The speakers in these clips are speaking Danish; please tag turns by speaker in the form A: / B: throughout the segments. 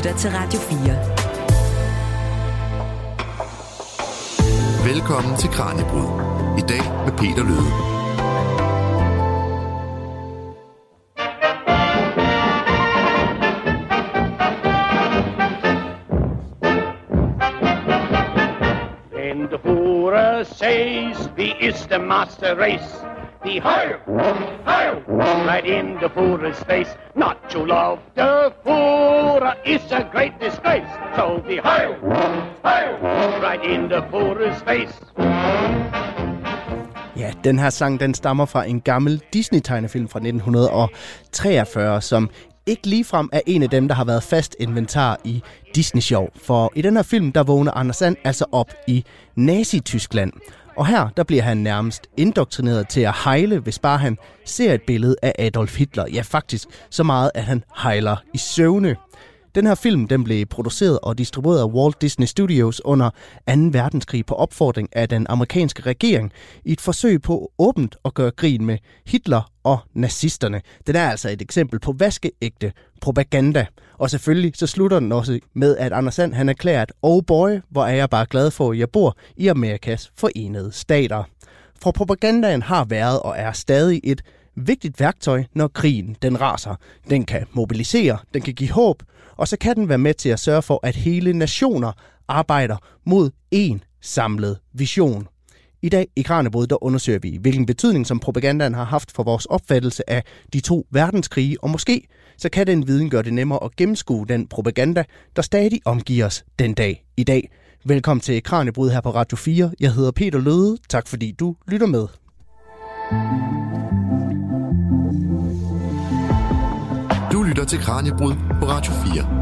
A: lytter til Radio
B: 4. Velkommen til Kranjebrud. I dag med Peter Løde.
C: Says the is the master race. The ho, ho, right in the Fuhrer's face. Not to love the Fuhrer is a great disgrace. So the ho, ho, right in the Fuhrer's face.
D: Ja, den her sang, den stammer fra en gammel Disney-tegnefilm fra 1943, som ikke ligefrem er en af dem, der har været fast inventar i Disney Show. For i den her film, der vågner Anders Sand altså op i Nazi-Tyskland. Og her, der bliver han nærmest indoktrineret til at hejle, hvis bare han ser et billede af Adolf Hitler. Ja, faktisk så meget, at han hejler i søvne. Den her film den blev produceret og distribueret af Walt Disney Studios under 2. verdenskrig på opfordring af den amerikanske regering i et forsøg på åbent at gøre grin med Hitler og nazisterne. Den er altså et eksempel på vaskeægte propaganda. Og selvfølgelig så slutter den også med, at Anders Sand han at oh boy, hvor er jeg bare glad for, at jeg bor i Amerikas forenede stater. For propagandaen har været og er stadig et vigtigt værktøj, når krigen den raser. Den kan mobilisere, den kan give håb, og så kan den være med til at sørge for, at hele nationer arbejder mod én samlet vision. I dag i Kranjebrud, der undersøger vi, hvilken betydning som propagandaen har haft for vores opfattelse af de to verdenskrige, og måske så kan den viden gøre det nemmere at gennemskue den propaganda, der stadig omgiver os den dag i dag. Velkommen til Kranjebrud her på Radio 4. Jeg hedder Peter Løde. Tak fordi du lytter med.
B: Du lytter til Kranjebrud på Radio 4.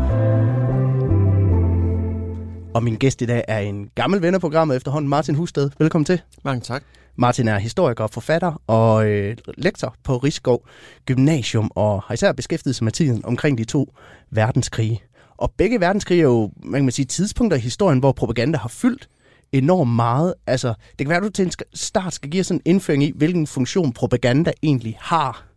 D: Og min gæst i dag er en gammel ven af programmet efterhånden, Martin Husted. Velkommen til.
E: Mange tak.
D: Martin er historiker og forfatter og øh, lektor på Rigskov Gymnasium, og har især beskæftiget sig med tiden omkring de to verdenskrige. Og begge verdenskrige er jo, man kan sige, tidspunkter i historien, hvor propaganda har fyldt enormt meget. Altså, det kan være, at du til en start skal give sådan en indføring i, hvilken funktion propaganda egentlig har.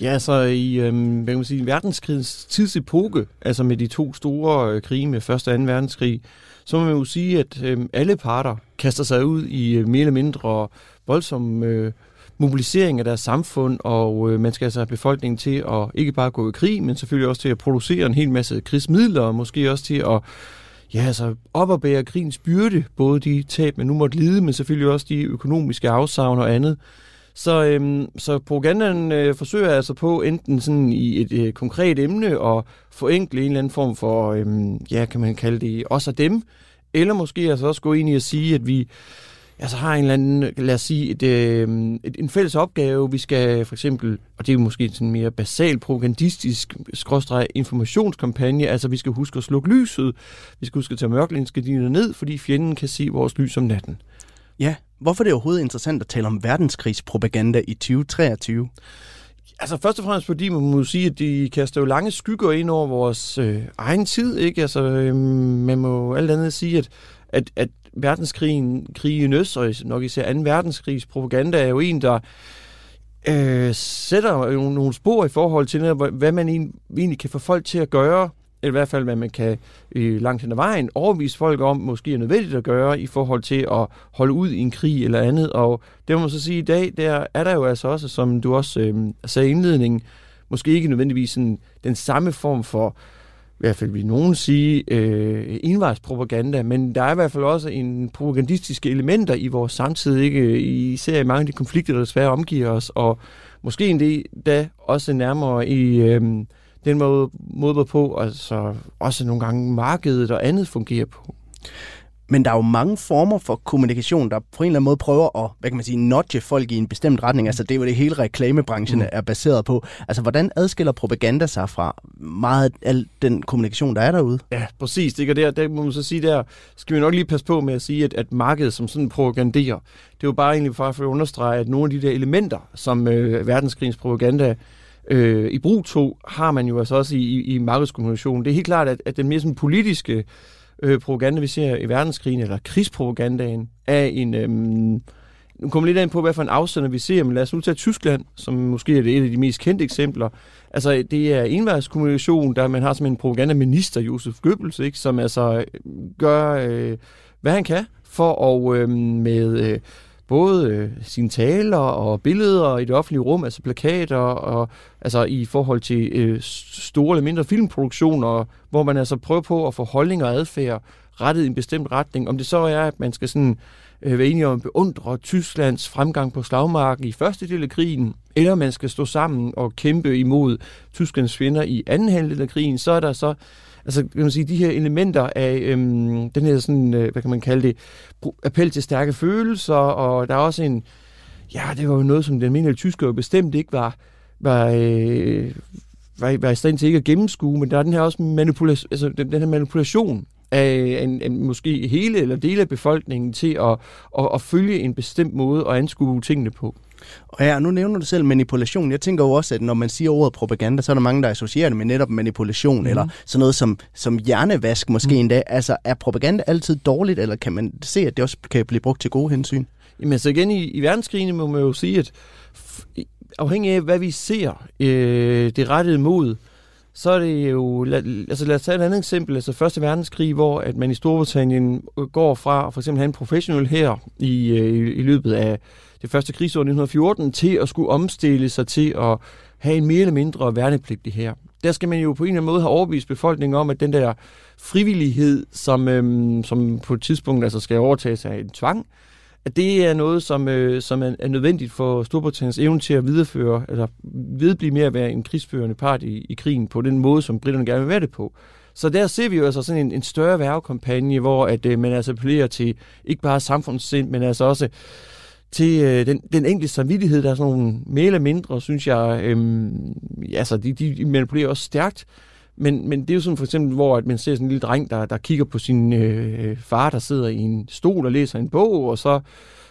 E: Ja, så i øhm, hvad kan man sige, verdenskrigens tidsepoke, altså med de to store øh, krige med 1. og 2. verdenskrig, så må man jo sige, at øhm, alle parter kaster sig ud i øh, mere eller mindre voldsom øh, mobilisering af deres samfund, og øh, man skal altså have befolkningen til at ikke bare gå i krig, men selvfølgelig også til at producere en hel masse krigsmidler, og måske også til at ja, altså bære krigens byrde, både de tab, man nu måtte lide, men selvfølgelig også de økonomiske afsavn og andet. Så, øhm, så propagandaen øh, forsøger altså på enten sådan i et øh, konkret emne at forenkle en eller anden form for, øhm, ja, kan man kalde det, os og dem, eller måske altså også gå ind i at sige, at vi altså har en eller anden, lad os sige, et, øh, et, en fælles opgave. Vi skal for eksempel, og det er måske sådan mere basal propagandistisk skråstreg informationskampagne, altså vi skal huske at slukke lyset, vi skal huske at tage mørklænsgardiner ned, fordi fjenden kan se vores lys om natten.
D: Ja, hvorfor er det overhovedet interessant at tale om verdenskrigspropaganda i 2023?
E: Altså først og fremmest fordi man må sige, at de kaster jo lange skygger ind over vores øh, egen tid. Ikke? Altså, øh, man må alt andet sige, at, at, at verdenskrigen, krigen øst, og nok især 2. verdenskrigs propaganda, er jo en, der øh, sætter jo nogle spor i forhold til, hvad man egentlig kan få folk til at gøre, eller i hvert fald, hvad man kan øh, langt hen ad vejen overvise folk om, måske er nødvendigt at gøre i forhold til at holde ud i en krig eller andet. Og det må man så sige, i dag der er der jo altså også, som du også øh, sagde i indledningen, måske ikke nødvendigvis sådan, den samme form for i hvert fald vil nogen sige, øh, indvejspropaganda, men der er i hvert fald også en propagandistiske elementer i vores samtid, ikke? især i mange af de konflikter, der desværre omgiver os, og måske en del da også nærmere i øh, den måde, måde på, altså også nogle gange markedet og andet fungerer på.
D: Men der er jo mange former for kommunikation, der på en eller anden måde prøver at, hvad kan man sige, nudge folk i en bestemt retning. Altså det er jo det hele reklamebranchen mm. er baseret på. Altså hvordan adskiller propaganda sig fra meget af den kommunikation, der er derude?
E: Ja, præcis. Det, og der, der må man så sige, der skal vi nok lige passe på med at sige, at, at markedet som sådan propaganderer, det er jo bare egentlig for at understrege, at nogle af de der elementer, som øh, verdenskrigens propaganda øh, i brug tog, har man jo altså også i, i, i markedskommunikationen. Det er helt klart, at, at den mere sådan politiske øh, propaganda, vi ser i verdenskrigen, eller krigspropagandaen, er en, øh, nu kommer lidt ind på, hvad for en afsender vi ser, men lad os nu tage Tyskland, som måske er det et af de mest kendte eksempler. Altså, det er envejskommunikation, der man har som en propagandaminister, Josef Goebbels, ikke, som altså øh, gør, øh, hvad han kan for at øh, med øh, både øh, sine taler og billeder i det offentlige rum, altså plakater, og altså i forhold til øh, store eller mindre filmproduktioner, hvor man altså prøver på at få holdninger og adfærd rettet i en bestemt retning. Om det så er, at man skal sådan øh, være enige om at beundre Tysklands fremgang på slagmarken i første del af krigen, eller man skal stå sammen og kæmpe imod Tysklands fjender i anden halvdel af krigen, så er der så altså, kan man sige, de her elementer af øhm, den her sådan, øh, hvad kan man kalde det, appel til stærke følelser, og der er også en, ja, det var jo noget, som den almindelige tysker bestemt ikke var, var, øh, var, var i stand til ikke at gennemskue, men der er den her også manipulation, altså den, den her manipulation af en, en, måske hele eller dele af befolkningen til at, at, at følge en bestemt måde at anskue tingene på.
D: Og ja, nu nævner du selv manipulation. Jeg tænker jo også, at når man siger ordet propaganda, så er der mange, der associerer det med netop manipulation, mm. eller sådan noget som, som hjernevask måske mm. endda. Altså, er propaganda altid dårligt, eller kan man se, at det også kan blive brugt til gode hensyn?
E: Jamen altså igen, i, i verdenskrigen må man jo sige, at afhængig af, hvad vi ser øh, det rettede mod, så er det jo, lad, altså lad os tage et andet eksempel, altså Første Verdenskrig, hvor at man i Storbritannien går fra for eksempel have en professionel her i, øh, i, i løbet af det første krigsår 1914 til at skulle omstille sig til at have en mere eller mindre værnepligtig her. Der skal man jo på en eller anden måde have overbevist befolkningen om, at den der frivillighed, som, øhm, som på et tidspunkt altså skal overtages af en tvang, at det er noget, som, øh, som er, er nødvendigt for Storbritanniens evne til at videreføre, eller vedblive mere at være en krigsførende part i, i krigen på den måde, som britterne gerne vil være det på. Så der ser vi jo altså sådan en, en større værvekampagne, hvor at, øh, man altså appellerer til ikke bare samfundssind, men altså også til øh, den, den enkelte samvittighed, der er sådan nogle mere eller mindre, synes jeg, øh, altså de, de manipulerer også stærkt, men, men det er jo sådan for eksempel, hvor at man ser sådan en lille dreng, der, der kigger på sin øh, far, der sidder i en stol og læser en bog, og så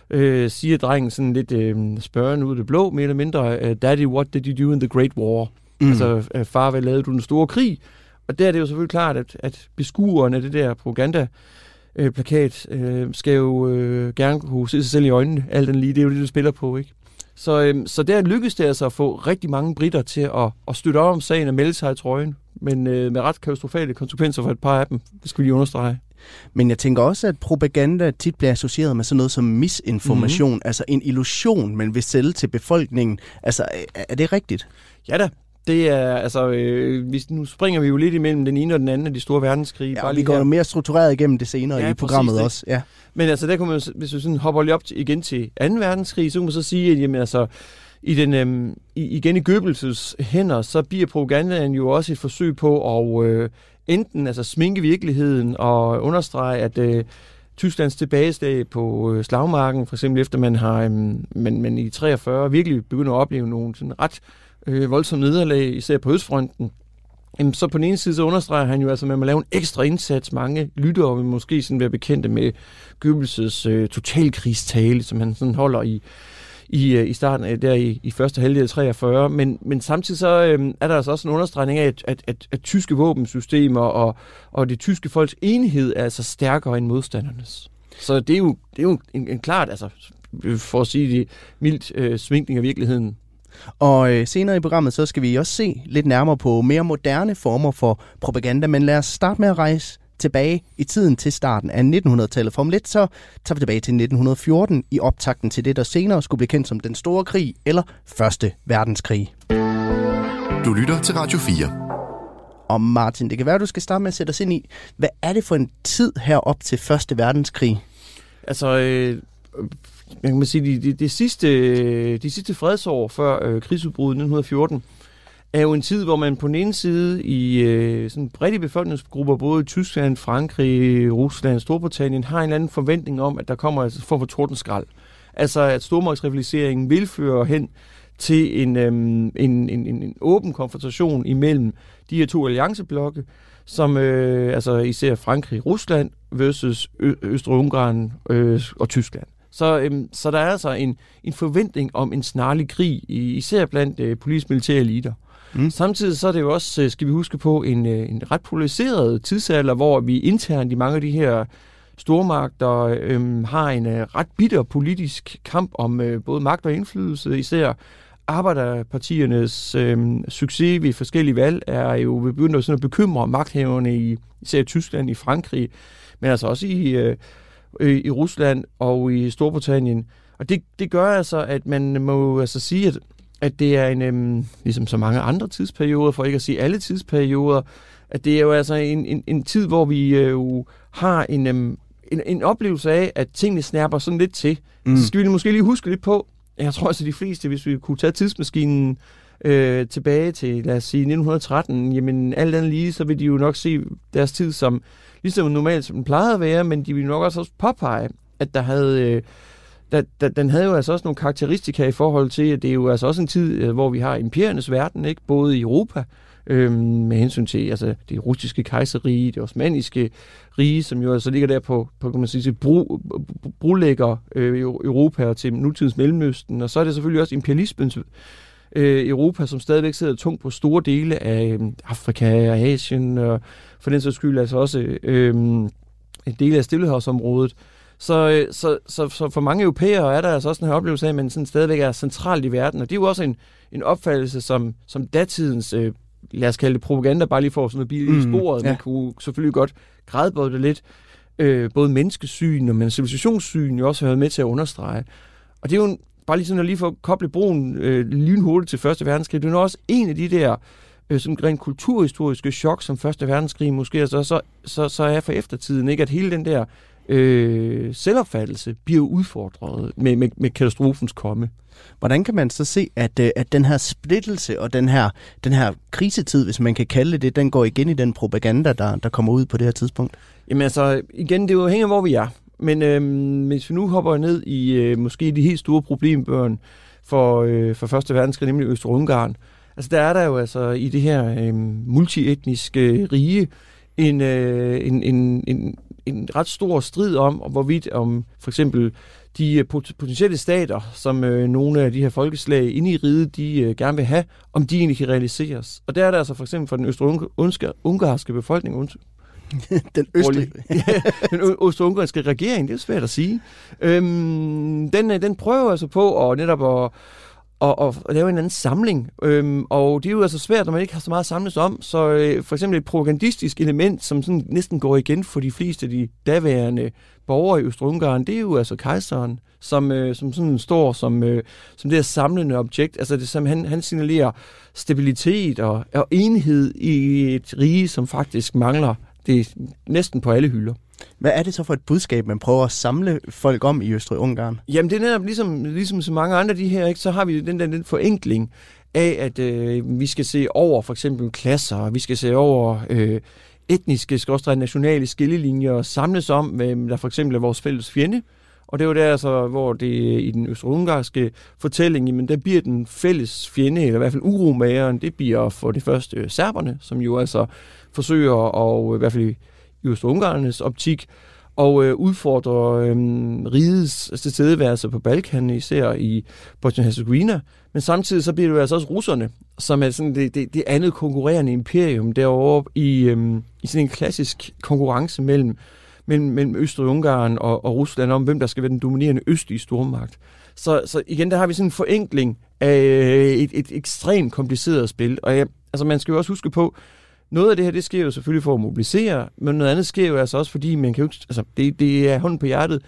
E: øh, siger drengen sådan lidt øh, spørgende ud af det blå, mere eller mindre, øh, Daddy, what did you do in the Great War? Mm. Altså, øh, far, hvad lavede du den store krig? Og der er det jo selvfølgelig klart, at, at beskueren af det der propaganda øh, plakat øh, skal jo øh, gerne kunne se sig selv i øjnene, alt den lige. Det er jo det, du spiller på, ikke? Så, øh, så der lykkedes det altså at få rigtig mange britter til at, at støtte op om sagen og melde sig i trøjen, men øh, med ret katastrofale konsekvenser for et par af dem, det skal vi lige understrege.
D: Men jeg tænker også, at propaganda tit bliver associeret med sådan noget som misinformation, mm-hmm. altså en illusion, man vil sælge til befolkningen. Altså, er det rigtigt?
E: Ja da, det er, altså, øh, hvis, nu springer vi jo lidt imellem den ene og den anden af de store verdenskrige.
D: Ja, og vi går jo mere struktureret igennem det senere ja, i programmet også. Ja.
E: Men altså, der kunne man, hvis vi sådan hopper lige op til, igen til 2. verdenskrig, så kan man så sige, at jamen, altså, i den, øhm, igen i Goebbels' hænder, så bliver propagandaen jo også et forsøg på at øh, enten altså, sminke virkeligheden og understrege, at øh, Tysklands tilbageslag på øh, slagmarken, for eksempel efter man har øhm, man, man i 43 virkelig begynder at opleve nogle sådan ret øh, voldsomme nederlag, især på Østfronten, Jamen, så på den ene side, så understreger han jo altså, at man må lave en ekstra indsats. Mange lyttere vil måske sådan være bekendte med Goebbels' øh, totalkrigstale, som han sådan holder i, i, øh, i starten der i, i første halvdel af 43. Men, men samtidig så øh, er der altså også en understregning af, at, at, at, at tyske våbensystemer og, og det tyske folks enhed er altså stærkere end modstandernes. Så det er jo, det er jo en, en klart, altså for at sige det mildt, øh, svinkning af virkeligheden
D: og øh, senere i programmet, så skal vi også se lidt nærmere på mere moderne former for propaganda, men lad os starte med at rejse tilbage i tiden til starten af 1900-tallet. For om lidt så tager vi tilbage til 1914 i optakten til det, der senere skulle blive kendt som Den Store Krig eller Første Verdenskrig.
B: Du lytter til Radio 4.
D: Og Martin, det kan være, at du skal starte med at sætte os ind i, hvad er det for en tid herop til Første Verdenskrig?
E: Altså, øh, jeg kan man sige, de, de, de, sidste, de sidste fredsår før øh, krigsudbruddet 1914, er jo en tid, hvor man på den ene side i øh, sådan brede befolkningsgrupper, både i Tyskland, Frankrig, Rusland, Storbritannien, har en eller anden forventning om, at der kommer altså en for for tordenskrald. Altså, at stormagtsrivaliseringen vil føre hen til en, øhm, en, en, en, en åben konfrontation imellem de her to allianceblokke, som øh, altså især Frankrig, Rusland versus Østrig-Ungarn øh, og Tyskland. Så, øhm, så der er altså en, en forventning om en snarlig krig, især blandt øh, politisk-militære eliter. Mm. Samtidig så er det jo også, øh, skal vi huske på, en, øh, en ret polariseret tidsalder, hvor vi internt i mange af de her stormagter øhm, har en øh, ret bitter politisk kamp om øh, både magt og indflydelse, især arbejderpartiernes øh, succes ved forskellige valg er jo begyndt at, sådan at bekymre magthaverne i især Tyskland, i Frankrig, men altså også i, øh, i Rusland og i Storbritannien. Og det, det gør altså, at man må altså sige, at, at det er en, øh, ligesom så mange andre tidsperioder, for ikke at sige alle tidsperioder, at det er jo altså en, en, en tid, hvor vi øh, jo har en, øh, en, en oplevelse af, at tingene snærper sådan lidt til. Mm. Så skal vi måske lige huske lidt på, jeg tror altså de fleste, hvis vi kunne tage tidsmaskinen øh, tilbage til, lad os sige, 1913, jamen alt andet lige, så vil de jo nok se deres tid som ligesom normalt, som den plejede at være, men de vil nok også påpege, at der havde... Øh, da, da, den havde jo altså også nogle karakteristika i forhold til, at det er jo altså også en tid, øh, hvor vi har imperiernes verden, ikke? både i Europa, øhm, med hensyn til altså, det russiske kejserige, det osmaniske rige, som jo altså ligger der på, på kan man sige, bro, brolægger øh, Europa og til nutidens Mellemøsten, og så er det selvfølgelig også imperialismens øh, Europa, som stadigvæk sidder tungt på store dele af øh, Afrika og Asien, og for den sags skyld altså også øh, en del af Stillehavsområdet. Øh, så, så, så for mange europæere er der altså også den her oplevelse af, at man sådan stadigvæk er centralt i verden, og det er jo også en, en opfattelse, som, som datidens, øh, lad os kalde det propaganda, bare lige for sådan noget bil mm, i sporet. Ja. Man kunne selvfølgelig godt grædebøje det lidt. Øh, både menneskesyn og men civilisationssyn jo også har været med til at understrege. Og det er jo en, bare lige sådan at lige få koble broen øh, lynhurtigt til Første Verdenskrig. Det er jo også en af de der øh, sådan rent kulturhistoriske chok, som Første Verdenskrig måske er, så, så, så, så er for eftertiden, ikke? at hele den der øh, selvopfattelse bliver udfordret med, med, med katastrofens komme.
D: Hvordan kan man så se, at, øh, at den her splittelse og den her, den her krisetid, hvis man kan kalde det, den går igen i den propaganda, der, der kommer ud på det her tidspunkt?
E: Jamen altså, igen, det er jo hænger, hvor vi er. Men øh, hvis vi nu hopper ned i øh, måske de helt store problembørn for, øh, for Første Verdenskrig, nemlig Øst-Ungarn, altså der er der jo altså i det her øh, multietniske rige en, øh, en, en, en, en ret stor strid om, hvorvidt om for eksempel de øh, potentielle stater, som øh, nogle af de her folkeslag inde i riget, de øh, gerne vil have, om de egentlig kan realiseres. Og der er der altså for eksempel for den østro-ungarske befolkning,
D: den østlige.
E: ja, den østrig-ungarske regering, det er svært at sige. Øhm, den, den prøver altså på at netop at, og, og lave en anden samling. Øhm, og det er jo altså svært, når man ikke har så meget at samles om. Så øh, for eksempel et propagandistisk element, som sådan næsten går igen for de fleste af de daværende borgere i Østrig-Ungarn, det er jo altså kejseren, som, øh, som sådan står som, øh, som det her samlende objekt. Altså det, som han, han signalerer stabilitet og, og enhed i et rige, som faktisk mangler det næsten på alle hylder.
D: Hvad er det så for et budskab, man prøver at samle folk om i Østrig-Ungarn?
E: Jamen det er netop ligesom, ligesom så mange andre de her, ikke, så har vi den der den forenkling af, at øh, vi skal se over for eksempel klasser, og vi skal se over øh, etniske, skorstræk nationale skillelinjer og samles om, hvem der for eksempel er vores fælles fjende. Og det er jo der, altså, hvor det i den østrig-ungarske fortælling, jamen, der bliver den fælles fjende, eller i hvert fald uromageren, det bliver for det første serberne, som jo altså forsøger, og øh, i hvert fald i Øst-Ungarnes optik, og øh, udfordrer øh, rigets tilstedeværelse på Balkan, især i Bosnien-Herzegovina. Men samtidig så bliver det jo altså også russerne, som er sådan det, det, det andet konkurrerende imperium derovre i, øh, i sådan en klassisk konkurrence mellem, mellem, mellem Østrig-Ungarn og, og Rusland om, hvem der skal være den dominerende østlige stormagt. Så, så igen, der har vi sådan en forenkling af øh, et, et ekstremt kompliceret spil. Og ja, altså man skal jo også huske på, noget af det her, det sker jo selvfølgelig for at mobilisere, men noget andet sker jo altså også, fordi man kan jo altså, det, det er hånden på hjertet.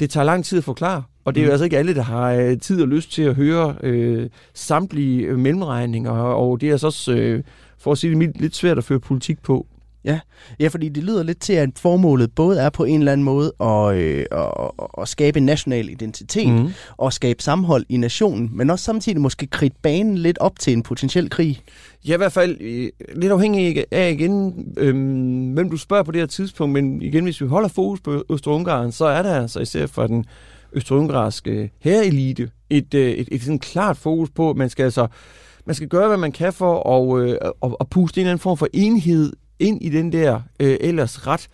E: Det tager lang tid at forklare, og det er jo mm. altså ikke alle, der har øh, tid og lyst til at høre øh, samtlige øh, mellemregninger, og det er altså også, øh, for at sige det lidt svært at føre politik på.
D: Ja. ja, fordi det lyder lidt til, at formålet både er på en eller anden måde at, øh, at, at skabe en national identitet mm. og skabe sammenhold i nationen, men også samtidig måske kridte banen lidt op til en potentiel krig.
E: Ja, i hvert fald øh, lidt afhængig af igen, øh, hvem du spørger på det her tidspunkt, men igen, hvis vi holder fokus på Østrig-Ungarn, så er der altså især for den østrig-ungarske herreelite et, øh, et, et, et sådan klart fokus på, at man skal altså man skal gøre, hvad man kan for at, øh, at, at puste en eller anden form for enhed ind i den der øh, ellers ret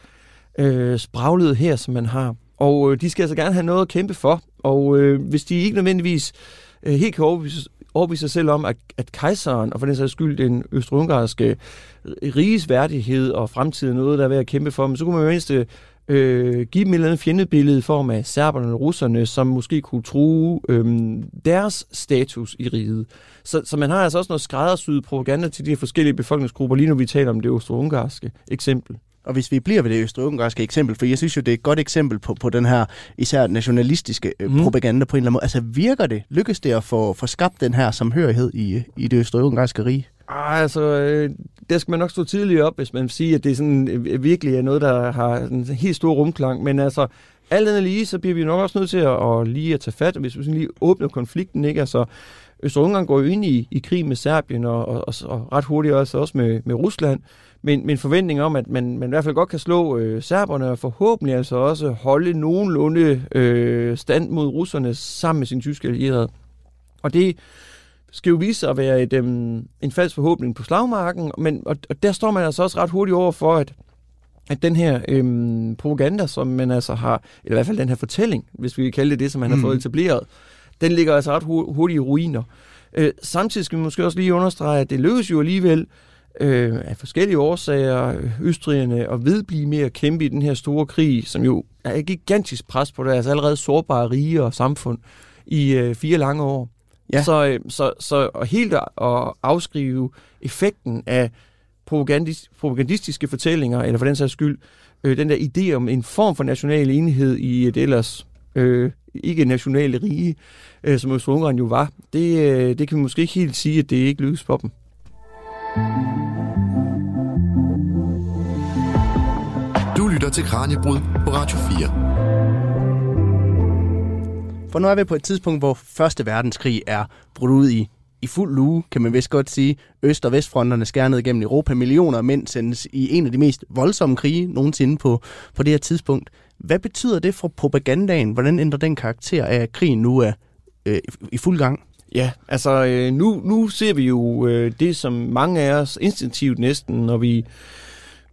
E: øh, spraglede her, som man har. Og øh, de skal altså gerne have noget at kæmpe for. Og øh, hvis de ikke nødvendigvis øh, helt kan overbevise, overbevise sig selv om, at, at kejseren, og for den sags skyld den østrig riges værdighed og fremtid noget, der er ved at kæmpe for, men så kunne man jo mindst øh, øh, give dem et eller andet fjendebillede i form af serberne og russerne, som måske kunne true øh, deres status i riget. Så, så man har altså også noget skræddersyet propaganda til de her forskellige befolkningsgrupper, lige nu vi taler om det østro-ungarske eksempel.
D: Og hvis vi bliver ved det østrig eksempel, for jeg synes jo, det er et godt eksempel på, på den her især nationalistiske mm. propaganda på en eller anden måde. Altså virker det? Lykkes det at få, få skabt den her samhørighed i, i det østrig rige?
E: Ah, altså, øh, der skal man nok stå tidligt op, hvis man siger, at det sådan, øh, virkelig er noget, der har en helt stor rumklang. Men altså, alt andet lige, så bliver vi nok også nødt til at, at lige at tage fat, hvis vi sådan lige åbner konflikten. Ikke? Altså, Østrig-Ungarn går jo ind i, i krig med Serbien, og, og, og ret hurtigt også, også med, med Rusland Men min forventning om, at man, man i hvert fald godt kan slå øh, serberne, og forhåbentlig altså også holde nogenlunde øh, stand mod russerne sammen med sin tyske allierede. Og det skal jo vise sig at være et, øh, en falsk forhåbning på slagmarken, men, og, og der står man altså også ret hurtigt over for, at at den her øhm, propaganda, som man altså har, eller i hvert fald den her fortælling, hvis vi kan kalde det det, som man mm. har fået etableret, den ligger altså ret hurtigt i ruiner. Øh, samtidig skal vi måske også lige understrege, at det lykkes jo alligevel øh, af forskellige årsager østrigerne og vedblive med at kæmpe i den her store krig, som jo er et gigantisk pres på deres allerede sårbare rige og samfund i øh, fire lange år. Ja. Så, øh, så, så og helt at, at afskrive effekten af propagandis, propagandistiske fortællinger, eller for den sags skyld, øh, den der idé om en form for national enhed i et ellers øh, ikke nationale rige, øh, som Østrig-Ungarn jo var, det, øh, det kan vi måske ikke helt sige, at det ikke lykkes for dem.
B: Du lytter til Kranjebrud på Radio
D: 4. For nu er vi på et tidspunkt, hvor Første Verdenskrig er brudt ud i i fuld luge, kan man vist godt sige. Øst- og vestfronterne skærnet gennem Europa. Millioner af mænd sendes i en af de mest voldsomme krige nogensinde på, på det her tidspunkt. Hvad betyder det for propagandaen? Hvordan ændrer den karakter af, at krigen nu er øh, i fuld gang?
E: Ja, altså øh, nu, nu ser vi jo øh, det, som mange af os instinktivt næsten, når vi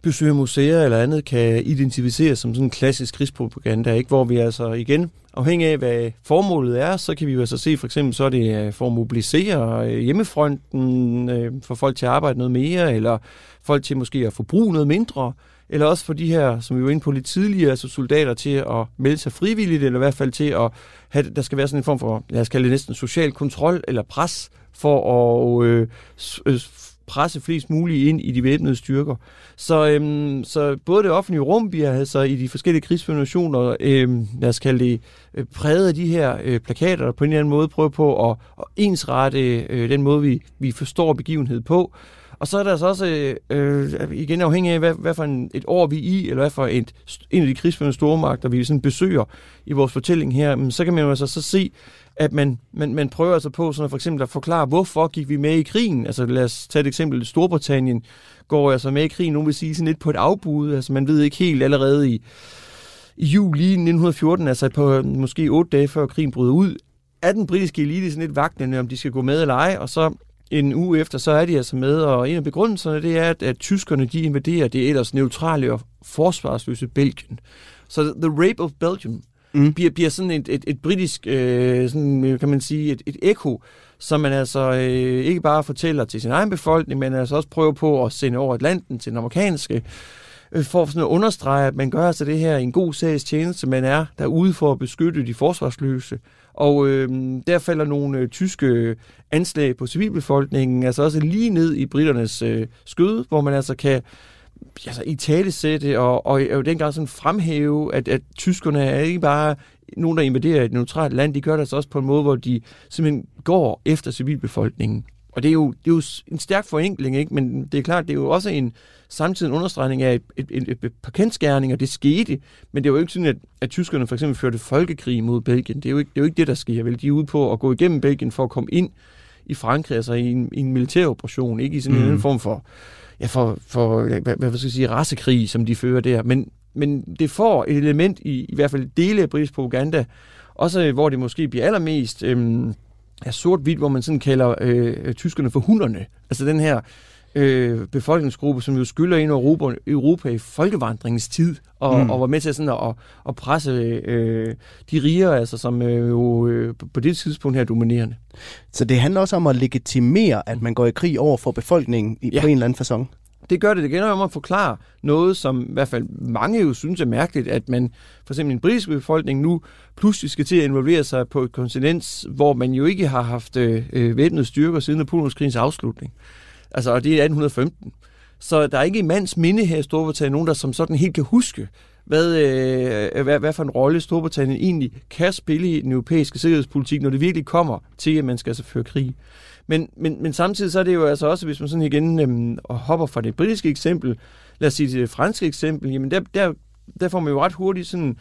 E: besøger museer eller andet, kan identificere som sådan en klassisk krigspropaganda, ikke? hvor vi altså igen, afhængig af hvad formålet er, så kan vi jo altså se for eksempel, så er det øh, for at mobilisere øh, hjemmefronten, øh, for folk til at arbejde noget mere, eller folk til måske at forbruge noget mindre, eller også for de her, som vi var inde på lidt tidligere, altså soldater til at melde sig frivilligt, eller i hvert fald til at have, der skal være sådan en form for, lad os kalde det næsten social kontrol eller pres, for at øh, øh, presse flest muligt ind i de væbnede styrker. Så, øhm, så både det offentlige rum bliver altså i de forskellige krigsformationer, øhm, lad os kalde det, øh, præget af de her øh, plakater, der på en eller anden måde prøver på at, at ensrette øh, den måde, vi, vi forstår begivenhed på. Og så er der altså også, øh, øh, igen afhængig af, hvad, hvad for en, et år vi er i, eller hvad for et, en af de krigsførende stormagter, vi sådan besøger i vores fortælling her, så kan man jo altså så se, at man, man, man prøver altså på sådan at for eksempel at forklare, hvorfor gik vi med i krigen. Altså lad os tage et eksempel. Storbritannien går altså med i krigen, nogen vil sige sådan lidt på et afbud. Altså man ved ikke helt allerede i, i juli 1914, altså på øh, måske otte dage før krigen bryder ud, er den britiske elite sådan lidt vagtende, om de skal gå med eller ej, og så en uge efter, så er de altså med, og en af begrundelserne, det er, at, at tyskerne, de invaderer det ellers neutrale og forsvarsløse Belgien. Så The Rape of Belgium mm. bliver, bliver sådan et, et, et britisk, øh, sådan, kan man sige, et, et ekko, som man altså øh, ikke bare fortæller til sin egen befolkning, men altså også prøver på at sende over Atlanten til den amerikanske, øh, for sådan at understrege, at man gør altså det her i en god sags tjeneste, man er derude for at beskytte de forsvarsløse. Og øh, der falder nogle øh, tyske øh, anslag på civilbefolkningen, altså også lige ned i britternes øh, skød, hvor man altså kan altså, i tale sætte og, og, og dengang sådan fremhæve, at, at tyskerne er ikke bare nogen, der invaderer et neutralt land, de gør det altså også på en måde, hvor de simpelthen går efter civilbefolkningen. Og det er jo, det er jo en stærk forenkling, ikke? men det er klart, det er jo også en samtidig en understregning af et, et, et, et par kendskærninger. Det skete, men det var jo ikke sådan, at, at tyskerne for eksempel førte folkekrig mod Belgien. Det er, jo ikke, det er jo ikke det, der sker. Vel? De er ude på at gå igennem Belgien for at komme ind i Frankrig, altså i en, i en militær operation, ikke i sådan mm. en form for, ja, for, for hvad, hvad skal jeg sige, rassekrig, som de fører der. Men, men det får et element i, i hvert fald dele af britisk propaganda, også hvor det måske bliver allermest øhm, ja, sort-hvidt, hvor man sådan kalder øh, tyskerne for hunderne. Altså den her øh, befolkningsgruppe, som jo skylder ind Europa, Europa i folkevandringens tid, og, mm. og var med til sådan at, at, at presse øh, de rigere, altså, som øh, jo øh, på det tidspunkt her dominerende.
D: Så det handler også om at legitimere, at man går i krig over for befolkningen i, ja. på en eller anden façon?
E: Det gør det. Det gælder om at forklare noget, som i hvert fald mange jo synes er mærkeligt, at man for eksempel en britisk befolkning nu pludselig skal til at involvere sig på et kontinent, hvor man jo ikke har haft øh, øh væbnede styrker siden Napoleonskrigens afslutning. Altså, og det er 1815. Så der er ikke i mands minde her i Storbritannien nogen, der som sådan helt kan huske, hvad, øh, hvad, hvad for en rolle Storbritannien egentlig kan spille i den europæiske sikkerhedspolitik, når det virkelig kommer til, at man skal altså føre krig. Men, men, men samtidig så er det jo altså også, hvis man sådan igen øhm, og hopper fra det britiske eksempel, lad os sige det franske eksempel, jamen der, der, der får man jo ret hurtigt sådan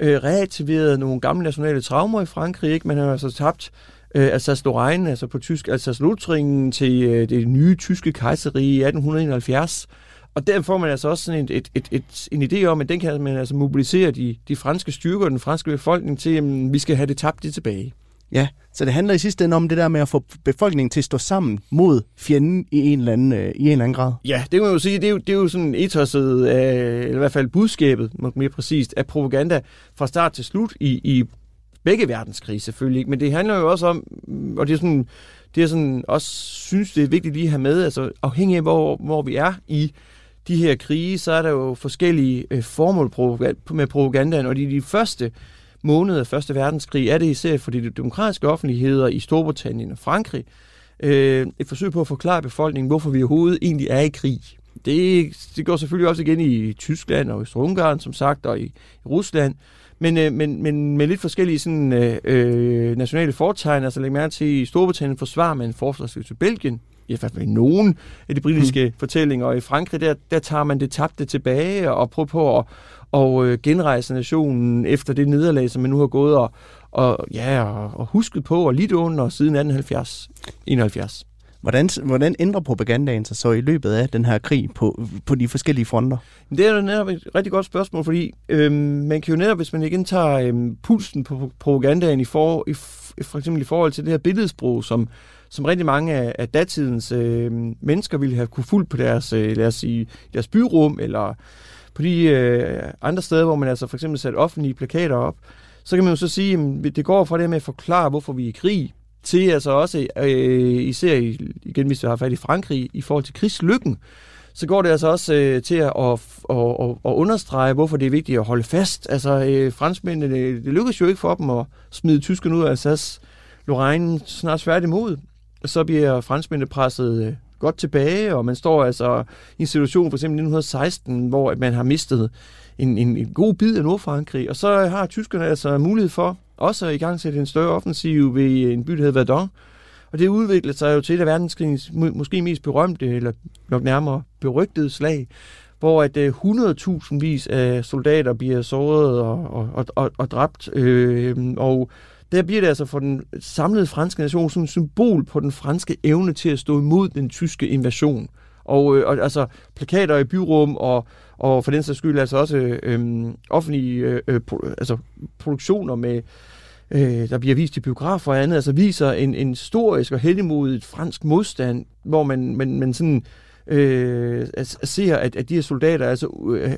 E: øh, reaktiveret nogle gamle nationale traumer i Frankrig. Ikke? Man har altså tabt øh, Alsace-Lorraine, altså på tysk Alsace-Lothringen til øh, det nye tyske kejserige i 1871. Og der får man altså også sådan et, et, et, et, en idé om, at den kan man altså mobilisere de, de franske styrker, den franske befolkning til, at vi skal have det tabt det tilbage.
D: Ja, så det handler i sidste ende om det der med at få befolkningen til at stå sammen mod fjenden i en eller anden, øh, i en eller anden grad.
E: Ja, det kan man jo sige, det er jo, det er jo sådan etosset, af, eller i hvert fald budskabet, mere præcist, af propaganda fra start til slut i, i begge verdenskrige selvfølgelig. Men det handler jo også om, og det er sådan, det er sådan også synes, det er vigtigt lige at have med, altså afhængig af, hvor, hvor vi er i de her krige, så er der jo forskellige øh, formål med propagandaen, og de, de første måned af Første Verdenskrig er det især for de demokratiske offentligheder i Storbritannien og Frankrig øh, et forsøg på at forklare befolkningen, hvorfor vi overhovedet egentlig er i krig. Det, det går selvfølgelig også igen i Tyskland og i Ungarn, som sagt, og i, i Rusland. Men, øh, men, men med lidt forskellige sådan, øh, øh nationale foretegn, altså læg mærke til, i Storbritannien forsvarer man forsvarsliv til Belgien, i hvert fald i nogen af de britiske mm. fortællinger, og i Frankrig, der, der tager man det tabte tilbage og prøver på at, og øh, genrejse nationen efter det nederlag, som man nu har gået og, og, ja, og, og husket på og lidt under siden 1870, 71.
D: Hvordan, hvordan ændrer propagandaen sig så i løbet af den her krig på, på de forskellige fronter?
E: Det er jo netop et rigtig godt spørgsmål, fordi øhm, man kan jo netop, hvis man igen tager øhm, pulsen på propagandaen i, for, i, for eksempel i forhold til det her billedsprog, som, som rigtig mange af, af datidens øh, mennesker ville have kunne fuldt på deres, øh, lad os sige, deres byrum, eller på de øh, andre steder, hvor man altså for eksempel satte offentlige plakater op, så kan man jo så sige, at det går fra det med at forklare, hvorfor vi er i krig, til altså også, øh, især i, igen hvis vi har fat i Frankrig, i forhold til krigslykken, så går det altså også øh, til at, at, at, at, at understrege, hvorfor det er vigtigt at holde fast. Altså, øh, franskmændene, det, det lykkedes jo ikke for dem at smide tyskerne ud af Alsace. Lorraine snart svært imod. Så bliver franskmændene presset øh, godt tilbage, og man står altså i en situation, for eksempel 1916, hvor man har mistet en, en, en god bid af Nordfrankrig, og så har tyskerne altså mulighed for også at i gang sætte en større offensiv ved øh, en by, der hedder Verdun, og det udviklede sig jo til et af verdenskrigens måske mest berømte, eller nok nærmere berygtede slag, hvor at øh, 100.000 vis af soldater bliver såret og, og, og, og, og dræbt, øh, og der bliver det altså for den samlede franske nation som et symbol på den franske evne til at stå imod den tyske invasion. Og, øh, og altså plakater i byrum og, og for den sags skyld altså også øh, øhm, offentlige øh, øh, pro, altså, produktioner med øh, der bliver vist i biografer og andet, altså viser en, en historisk og heldigmodigt fransk modstand, hvor man, man, man sådan øh, ser, at, at de her soldater altså øh,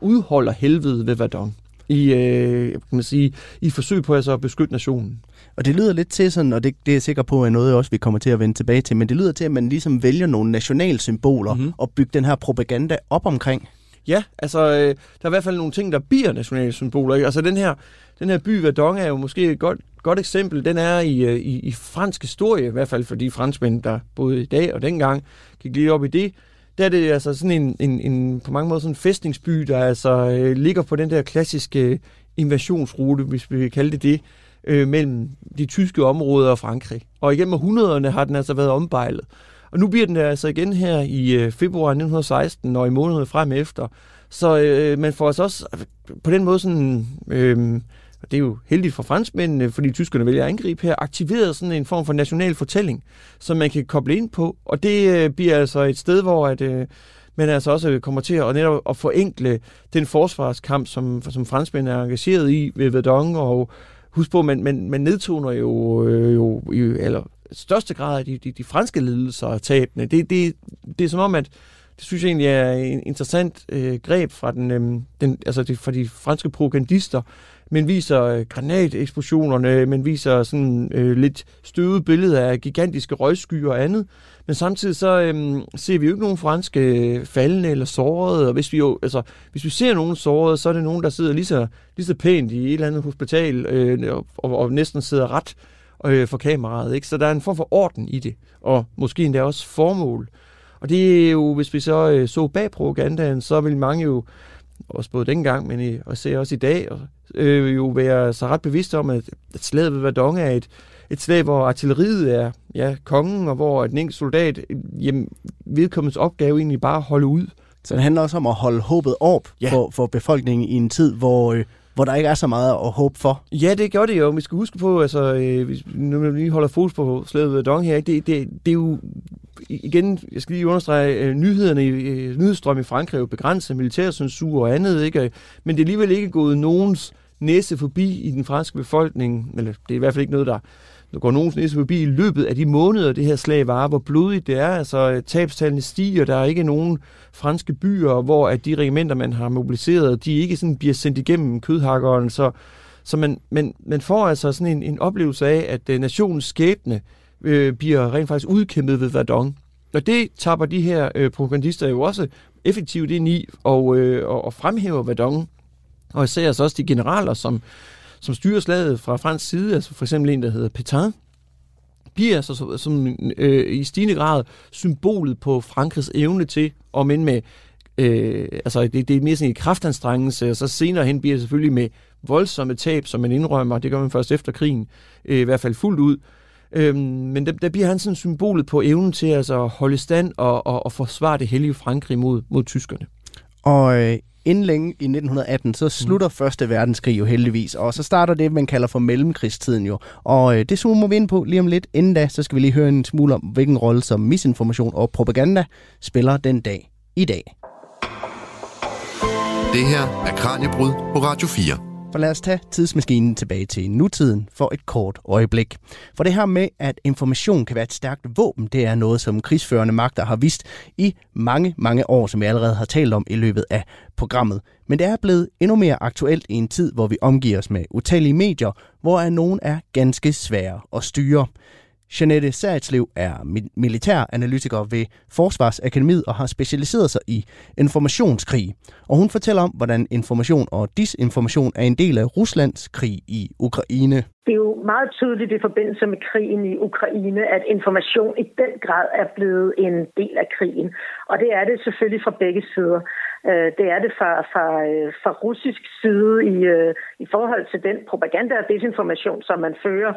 E: udholder helvede ved Verdun i, øh, kan man sige, i forsøg på altså at beskytte nationen.
D: Og det lyder lidt til sådan, og det, det er jeg sikker på er noget, også vi kommer til at vende tilbage til, men det lyder til, at man ligesom vælger nogle nationalsymboler mm-hmm. og bygger den her propaganda op omkring.
E: Ja, altså øh, der er i hvert fald nogle ting, der bliver nationale symboler. Ikke? Altså den her, den her by Verdun er jo måske et godt, godt eksempel. Den er i, øh, i, i fransk historie, i hvert fald for de franskmænd, der både i dag og dengang gik lige op i det der er det altså sådan en, en, en på mange måder sådan en fæstningsby, der altså øh, ligger på den der klassiske øh, invasionsrute, hvis vi vil kalde det det, øh, mellem de tyske områder og Frankrig. Og igennem århundrederne har den altså været ombejlet. Og nu bliver den altså igen her i øh, februar 1916 og i månederne frem efter. Så øh, man får altså også altså, på den måde sådan... Øh, og det er jo heldigt for franskmændene, fordi tyskerne vælger at angribe her, aktiveret sådan en form for national fortælling, som man kan koble ind på. Og det øh, bliver altså et sted, hvor at, øh, man altså også øh, kommer til at, netop at forenkle den forsvarskamp, som, som franskmændene er engageret i ved Verdun, og husk på, man, man, man nedtoner jo, øh, jo i eller største grad de, de, de franske ledelser og tabene. Det, det, det er som om, at det synes jeg egentlig er en interessant øh, greb fra, den, øh, den, altså det, fra de franske propagandister, men viser øh, granateksplosionerne, men viser sådan øh, lidt støvede billeder af gigantiske røgskyer og andet. Men samtidig så øh, ser vi jo ikke nogen franske øh, faldende eller sårede, og hvis vi jo, altså, hvis vi ser nogen sårede, så er det nogen, der sidder lige så, lige så pænt i et eller andet hospital, øh, og, og, og næsten sidder ret øh, for kameraet. Ikke? Så der er en form for orden i det, og måske endda også formål. Og det er jo, hvis vi så øh, så bag propagandaen, så vil mange jo, også både dengang, men i, og ser også i dag, og, øh, jo være så ret bevidst om, at, at slaget ved Verdun er et, et slag, hvor artilleriet er ja, kongen, og hvor en enkelt soldat, jamen, vedkommens opgave egentlig bare at holde ud.
D: Så det handler også om at holde håbet op ja. for, for befolkningen i en tid, hvor, øh, hvor der ikke er så meget at håbe for.
E: Ja, det gør det jo. Vi skal huske på, altså, øh, hvis nu vi lige holder fokus på slaget ved Dong her, det, det, det er jo igen, jeg skal lige understrege, øh, nyhederne i øh, nyhedsstrøm i Frankrig er jo begrænset, militærcensur og andet, ikke? men det er alligevel ikke gået nogens næse forbi i den franske befolkning, eller det er i hvert fald ikke noget, der der går nogens næse forbi i løbet af de måneder, det her slag var, hvor blodigt det er. Altså, øh, tabstallene stiger, der er ikke nogen franske byer, hvor at de regimenter, man har mobiliseret, de ikke sådan bliver sendt igennem kødhakkeren. Så, så man, man, man får altså sådan en, en oplevelse af, at øh, nationens skæbne øh, Øh, bliver rent faktisk udkæmpet ved Verdun. Og det tapper de her øh, propagandister jo også effektivt ind i og, øh, og, og fremhæver Verdun. Og især altså også de generaler, som, som styrer slaget fra fransk side, altså for eksempel en, der hedder Petain, bliver altså som, som øh, i stigende grad symbolet på Frankrigs evne til, om end med, øh, altså det, det er mere sådan en kraftanstrengelse, og så senere hen bliver det selvfølgelig med voldsomme tab, som man indrømmer, det gør man først efter krigen, øh, i hvert fald fuldt ud, Øhm, men der, der bliver han sådan symbolet på evnen til altså, at holde stand og, og, og forsvare det hellige Frankrig mod, mod tyskerne.
D: Og øh, inden længe i 1918, så slutter mm. Første Verdenskrig jo heldigvis, og så starter det, man kalder for mellemkrigstiden jo. Og øh, det zoomer vi ind på lige om lidt. Inden da, så skal vi lige høre en smule om, hvilken rolle som misinformation og propaganda spiller den dag i dag.
B: Det her er Kranjebrud på Radio 4.
D: For lad os tage tidsmaskinen tilbage til nutiden for et kort øjeblik. For det her med, at information kan være et stærkt våben, det er noget, som krigsførende magter har vist i mange, mange år, som vi allerede har talt om i løbet af programmet. Men det er blevet endnu mere aktuelt i en tid, hvor vi omgiver os med utallige medier, hvor nogen er ganske svære at styre. Janette Særitslev er militæranalytiker ved Forsvarsakademiet og har specialiseret sig i informationskrig. Og hun fortæller om, hvordan information og disinformation er en del af Ruslands krig i Ukraine.
A: Det er jo meget tydeligt i forbindelse med krigen i Ukraine, at information i den grad er blevet en del af krigen. Og det er det selvfølgelig fra begge sider. Øh, det er det fra, fra, øh, fra russisk side i, øh, i forhold til den propaganda og desinformation, som man fører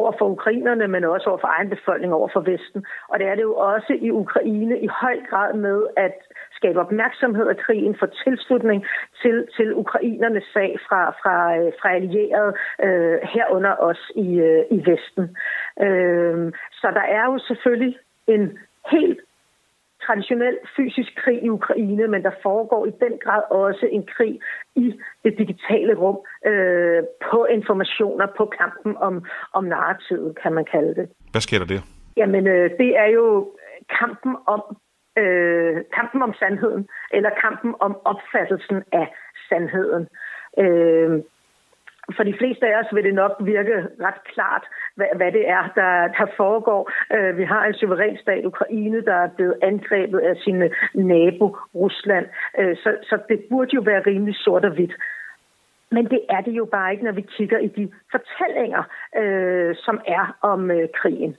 A: over for ukrainerne, men også over for egen befolkning, over for Vesten. Og det er det jo også i Ukraine i høj grad med at skabe opmærksomhed af krigen, for tilslutning til, til ukrainernes sag fra, fra, øh, fra allierede øh, herunder også i, øh, i Vesten. Øh, så der er jo selvfølgelig en helt traditionel fysisk krig i Ukraine, men der foregår i den grad også en krig i det digitale rum øh, på informationer, på kampen om, om narrativet, kan man kalde det.
F: Hvad sker der der?
A: Jamen, øh, det er jo kampen om øh, kampen om sandheden, eller kampen om opfattelsen af sandheden. Øh, for de fleste af os vil det nok virke ret klart, hvad, hvad det er, der, der foregår. Øh, vi har en suveræn stat, Ukraine, der er blevet angrebet af sin nabo, Rusland. Øh, så, så det burde jo være rimelig sort og hvidt. Men det er det jo bare ikke, når vi kigger i de fortællinger, øh, som er om øh, krigen.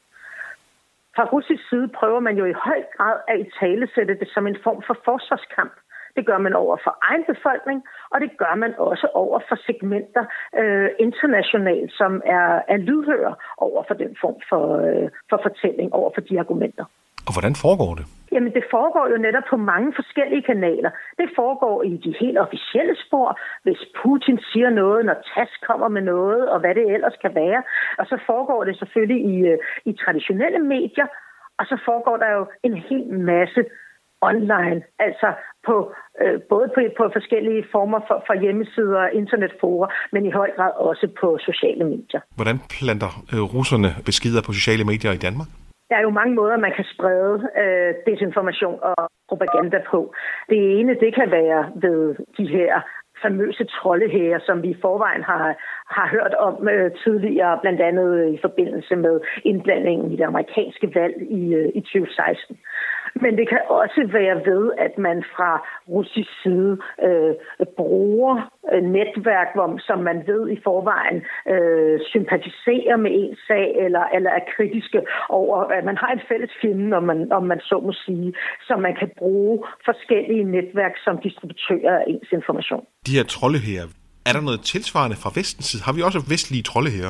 A: Fra russisk side prøver man jo i høj grad at i talesætte det som en form for forsvarskamp. Det gør man over for egen befolkning, og det gør man også over for segmenter øh, internationalt, som er, er lydhøre over for den form for, øh, for fortælling, over for de argumenter.
F: Og hvordan foregår det?
A: Jamen, det foregår jo netop på mange forskellige kanaler. Det foregår i de helt officielle spor, hvis Putin siger noget, når TAS kommer med noget, og hvad det ellers kan være. Og så foregår det selvfølgelig i, øh, i traditionelle medier, og så foregår der jo en hel masse online, altså på, øh, både på, på forskellige former for, for hjemmesider og internetforer, men i høj grad også på sociale medier.
F: Hvordan planter øh, russerne beskeder på sociale medier i Danmark?
A: Der er jo mange måder, man kan sprede øh, desinformation og propaganda på. Det ene, det kan være ved de her famøse troldehære, som vi i forvejen har, har hørt om øh, tidligere, blandt andet øh, i forbindelse med indblandingen i det amerikanske valg i, øh, i 2016. Men det kan også være ved, at man fra russisk side øh, bruger Øh, netværk, hvor, som man ved i forvejen øh, sympatiserer med en sag, eller, eller er kritiske over, at man har en fælles fjende, om man, om man så må sige, så man kan bruge forskellige netværk som distributører af ens information.
F: De her trolde her, er der noget tilsvarende fra vestens side? Har vi også vestlige trolde her?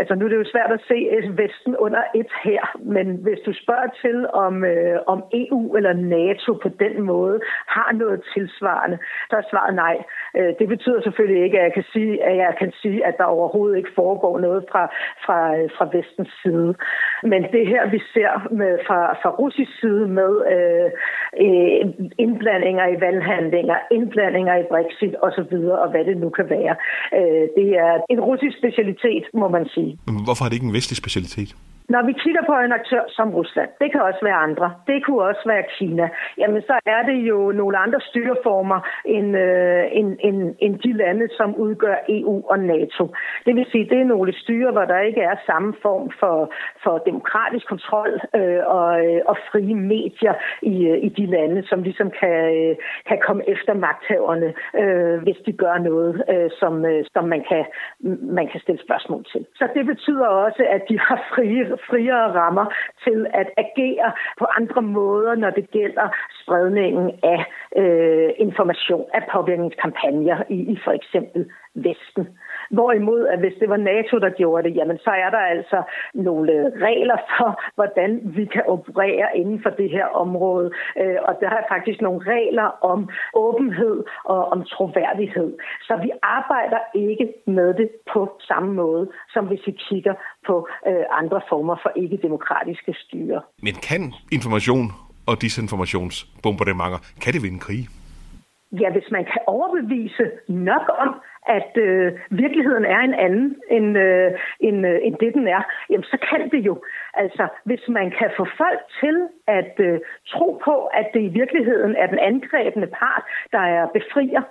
A: Altså nu er det jo svært at se øh, Vesten under et her, men hvis du spørger til, om, øh, om EU eller NATO på den måde har noget tilsvarende, så er svaret nej. Øh, det betyder selvfølgelig ikke, at jeg kan sige, at jeg kan sige, at der overhovedet ikke foregår noget fra, fra, øh, fra Vestens side. Men det her, vi ser med, fra, fra russisk side med øh, øh, indblandinger i valghandlinger, indblandinger i Brexit osv., og hvad det nu kan være, øh, det er en russisk specialitet, må man sige.
F: Men hvorfor er det ikke en vestlig specialitet?
A: Når vi kigger på en aktør som Rusland, det kan også være andre, det kunne også være Kina, jamen så er det jo nogle andre styreformer end, øh, end, end, end de lande, som udgør EU og NATO. Det vil sige, det er nogle styre, hvor der ikke er samme form for, for demokratisk kontrol øh, og, øh, og frie medier i, øh, i de lande, som ligesom kan, øh, kan komme efter magthaverne, øh, hvis de gør noget, øh, som, øh, som man, kan, man kan stille spørgsmål til. Så det betyder også, at de har frie friere rammer til at agere på andre måder, når det gælder spredningen af øh, information, af påvirkningskampagner i, i for eksempel Vesten. Hvorimod, at hvis det var NATO, der gjorde det, jamen så er der altså nogle øh, regler for, hvordan vi kan operere inden for det her område. Øh, og der er faktisk nogle regler om åbenhed og om troværdighed. Så vi arbejder ikke med det på samme måde, som hvis vi kigger på øh, andre former for ikke-demokratiske styre.
F: Men kan information og disinformationsbombardementer, kan det vinde krig?
A: Ja, hvis man kan overbevise nok om, at øh, virkeligheden er en anden end, øh, end, øh, end det, den er, jamen så kan det jo. Altså, hvis man kan få folk til at øh, tro på, at det i virkeligheden er den angrebende part, der er befrier,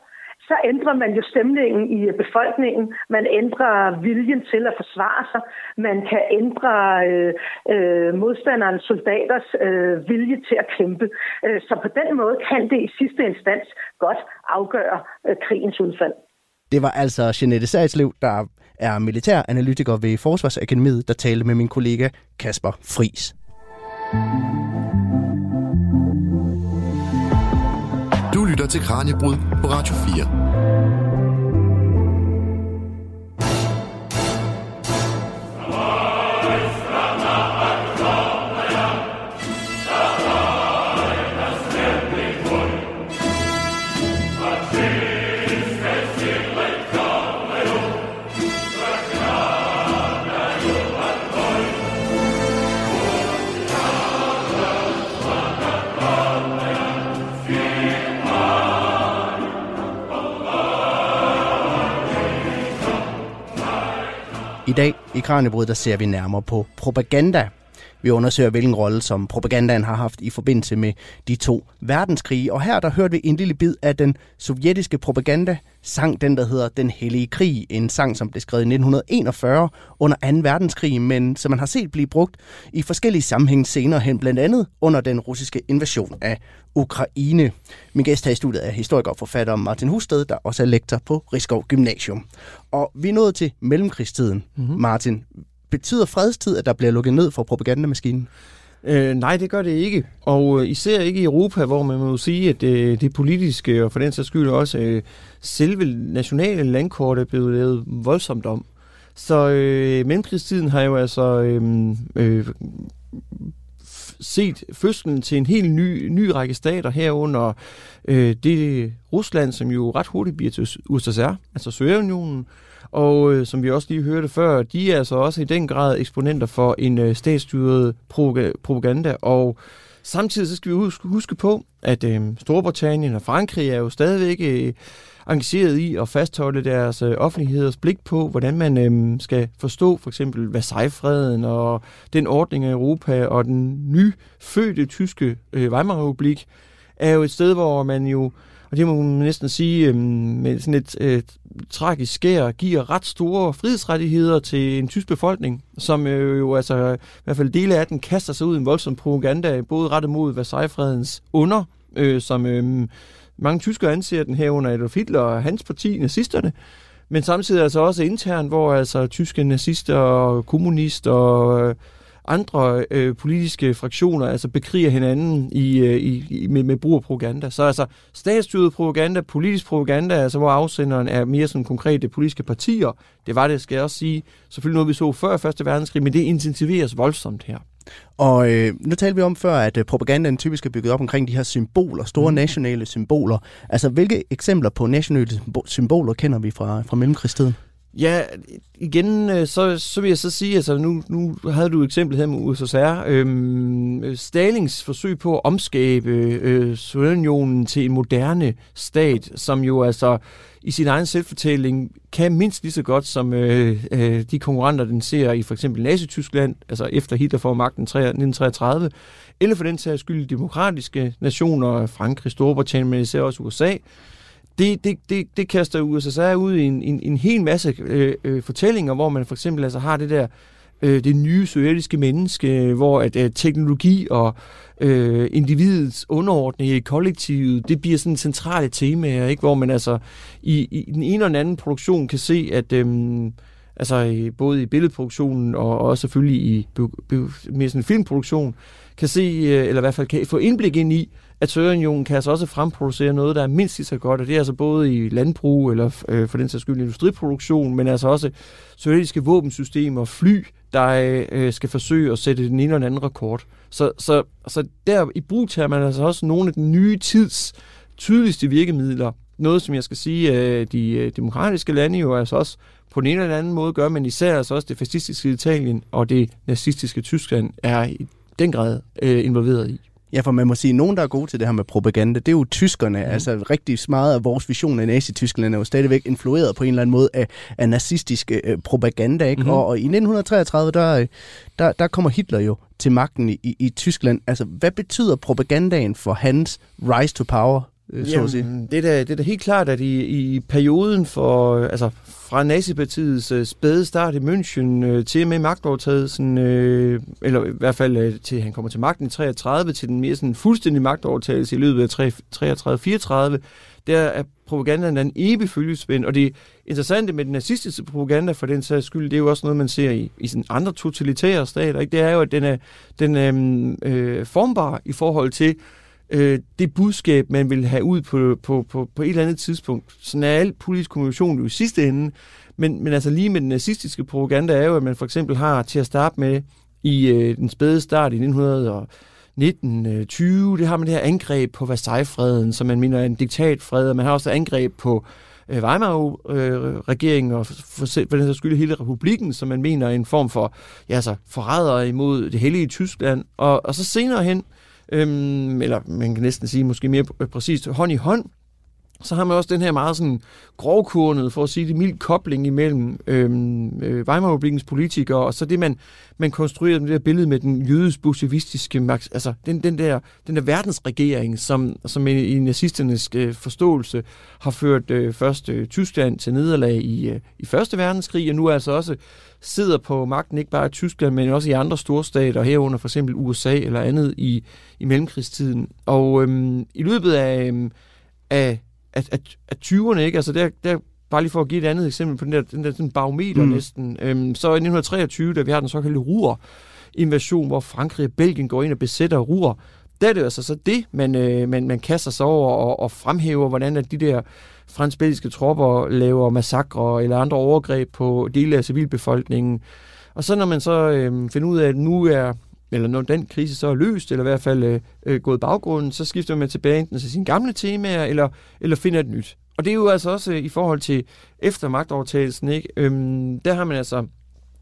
A: så ændrer man jo stemningen i øh, befolkningen. Man ændrer viljen til at forsvare sig. Man kan ændre øh, øh, modstanderens soldaters øh, vilje til at kæmpe. Øh, så på den måde kan det i sidste instans godt afgøre øh, krigens udfald.
D: Det var altså Jeanette Sagslev, der er militæranalytiker ved Forsvarsakademiet, der talte med min kollega Kasper Fris.
B: Mm. Lytter til Kranjebrud på Radio 4.
D: I dag i Kranjebrud, der ser vi nærmere på propaganda. Vi undersøger, hvilken rolle som propagandaen har haft i forbindelse med de to verdenskrige. Og her der hørte vi en lille bid af den sovjetiske propaganda sang, den der hedder Den Hellige Krig. En sang, som blev skrevet i 1941 under 2. verdenskrig, men som man har set blive brugt i forskellige sammenhænge senere hen, blandt andet under den russiske invasion af Ukraine. Min gæst her i studiet er historiker og forfatter Martin Husted, der også er lektor på Rigskov Gymnasium. Og vi er nået til mellemkrigstiden. Mm-hmm. Martin, betyder fredstid, at der bliver lukket ned for propagandamaskinen?
E: Øh, nej, det gør det ikke. Og øh, især ikke i Europa, hvor man må sige, at øh, det politiske, og for den sags skyld også øh, selve nationale landkort er blevet lavet voldsomt om. Så øh, mellemkrigstiden har jo altså øhm, øh, øh, set fødslen til en helt ny, ny række stater herunder øh, det Rusland, som jo ret hurtigt bliver til USSR, altså Sovjetunionen, og øh, som vi også lige hørte før, de er altså også i den grad eksponenter for en øh, statsstyret propaganda, og samtidig så skal vi huske, huske på, at øh, Storbritannien og Frankrig er jo stadigvæk øh, engageret i at fastholde deres øh, offentligheders blik på, hvordan man øh, skal forstå for eksempel Versailles-freden og den ordning af Europa. Og den nyfødte tyske øh, Weimar-republik, er jo et sted, hvor man jo og det må man næsten sige, øh, med sådan et øh, tragisk skær, giver ret store frihedsrettigheder til en tysk befolkning, som øh, jo altså, i hvert fald dele af den, kaster sig ud i en voldsom propaganda, både rettet mod Versailles-fredens under, øh, som øh, mange tyskere anser den her under Adolf Hitler og hans parti, nazisterne, men samtidig altså også internt, hvor altså tyske nazister og kommunister og øh, andre øh, politiske fraktioner altså bekriger hinanden i, øh, i, med, med brug af propaganda. Så altså statsstyret propaganda, politisk propaganda, altså hvor afsenderen er mere sådan konkrete politiske partier, det var det, skal jeg også sige, selvfølgelig noget, vi så før 1. verdenskrig, men det intensiveres voldsomt her.
D: Og øh, nu talte vi om før, at øh, propagandaen typisk er bygget op omkring de her symboler, store mm. nationale symboler. Altså, hvilke eksempler på nationale symboler kender vi fra, fra mellemkrigstiden?
E: Ja, igen, øh, så, så vil jeg så sige, altså nu, nu havde du et eksempel her med USSR. Øhm, Stalings forsøg på at omskabe øh, Sovjetunionen til en moderne stat, som jo altså i sin egen selvfortælling kan mindst lige så godt som øh, øh, de konkurrenter, den ser i for eksempel Nazi-Tyskland, altså efter Hitler får magten 1933, eller for den sags skyld demokratiske nationer, Frankrig, Storbritannien, men især også USA, det, det, det, det kaster USSR ud i en, en, en hel masse øh, øh, fortællinger, hvor man for eksempel altså har det der øh, det nye sovjetiske menneske, hvor at øh, teknologi og øh, individets underordning i kollektivet, det bliver sådan centrale temaer, ikke? hvor man altså i, i den ene og den anden produktion kan se, at øh, altså både i billedproduktionen og også selvfølgelig i mere sådan filmproduktion, kan se, øh, eller i hvert fald kan få indblik ind i, at Sovjetunionen kan altså også fremproducere noget, der er mindst lige så godt, og det er altså både i landbrug, eller øh, for den sags skyld industriproduktion, men altså også sovjetiske våbensystemer, fly, der øh, skal forsøge at sætte den ene eller den anden rekord. Så, så, så der i brug tager man altså også nogle af den nye tids tydeligste virkemidler. Noget, som jeg skal sige, øh, de øh, demokratiske lande jo altså også på den ene eller anden måde gør, men især altså også det fascistiske Italien og det nazistiske Tyskland er i den grad øh, involveret i.
D: Ja, for man må sige, at nogen, der er gode til det her med propaganda, det er jo tyskerne. Mm. Altså rigtig meget af vores vision af Nazi-Tyskland er jo stadigvæk influeret på en eller anden måde af, af nazistisk øh, propaganda. Ikke? Mm. Og, og i 1933, der, øh, der, der kommer Hitler jo til magten i, i, i Tyskland. Altså, hvad betyder propagandaen for hans rise to power?
E: Øh, så Jamen, at sige? Det, er da, det er da helt klart, at i, i perioden for, altså fra nazipartiets øh, spæde start i München øh, til med magtovertagelsen, øh, eller i hvert fald øh, til han kommer til magten i 33, til den mere sådan fuldstændige magtovertagelse i løbet af 33-34, der er propagandaen en evig følgespænd, og det interessante med den nazistiske propaganda for den sags skyld, det er jo også noget, man ser i, i sådan andre totalitære stater, ikke? det er jo, at den er, den er øh, formbar i forhold til, øh, det budskab, man vil have ud på, på, på, på et eller andet tidspunkt. Sådan er al politisk kommunikation jo i sidste ende. Men, men altså lige med den nazistiske propaganda er jo, at man for eksempel har til at starte med i øh, den spæde start i 1920, det har man det her angreb på Versailles-freden, som man mener er en diktatfred, og man har også angreb på øh, Weimar-regeringen og for, for den skyld hele republikken, som man mener er en form for ja, altså, forræder imod det hellige Tyskland. Og, og så senere hen, øhm, eller man kan næsten sige måske mere præcist hånd i hånd, så har man også den her meget sådan grovkurnet, for at sige det mild kobling imellem øhm, øh, Weimar-republikens politikere, og så det, man, man konstruerede med det der billede med den jødisk bolsjevistiske altså den, den, der, den der verdensregering, som, som i, i nazisternes øh, forståelse har ført øh, først øh, Tyskland til nederlag i, øh, i Første Verdenskrig, og nu altså også sidder på magten, ikke bare i Tyskland, men også i andre storstater, herunder for eksempel USA eller andet i, i mellemkrigstiden. Og øh, i løbet af, øh, af, af, af, af 20'erne, ikke? Altså der, der, bare lige for at give et andet eksempel på den der, den der den barometer mm. næsten, øhm, så i 1923, da vi har den såkaldte Ruhr, invasion, hvor Frankrig og Belgien går ind og besætter Ruhr, der er det altså så det, man, øh, man, man kaster sig over og, og fremhæver, hvordan at de der fransk-belgiske tropper laver massakre eller andre overgreb på dele af civilbefolkningen. Og så når man så øh, finder ud af, at nu er eller når den krise så er løst, eller i hvert fald øh, øh gået baggrunden, så skifter man tilbage enten til sine gamle temaer, eller, eller finder et nyt. Og det er jo altså også øh, i forhold til efter magtovertagelsen, ikke? Øhm, der har man altså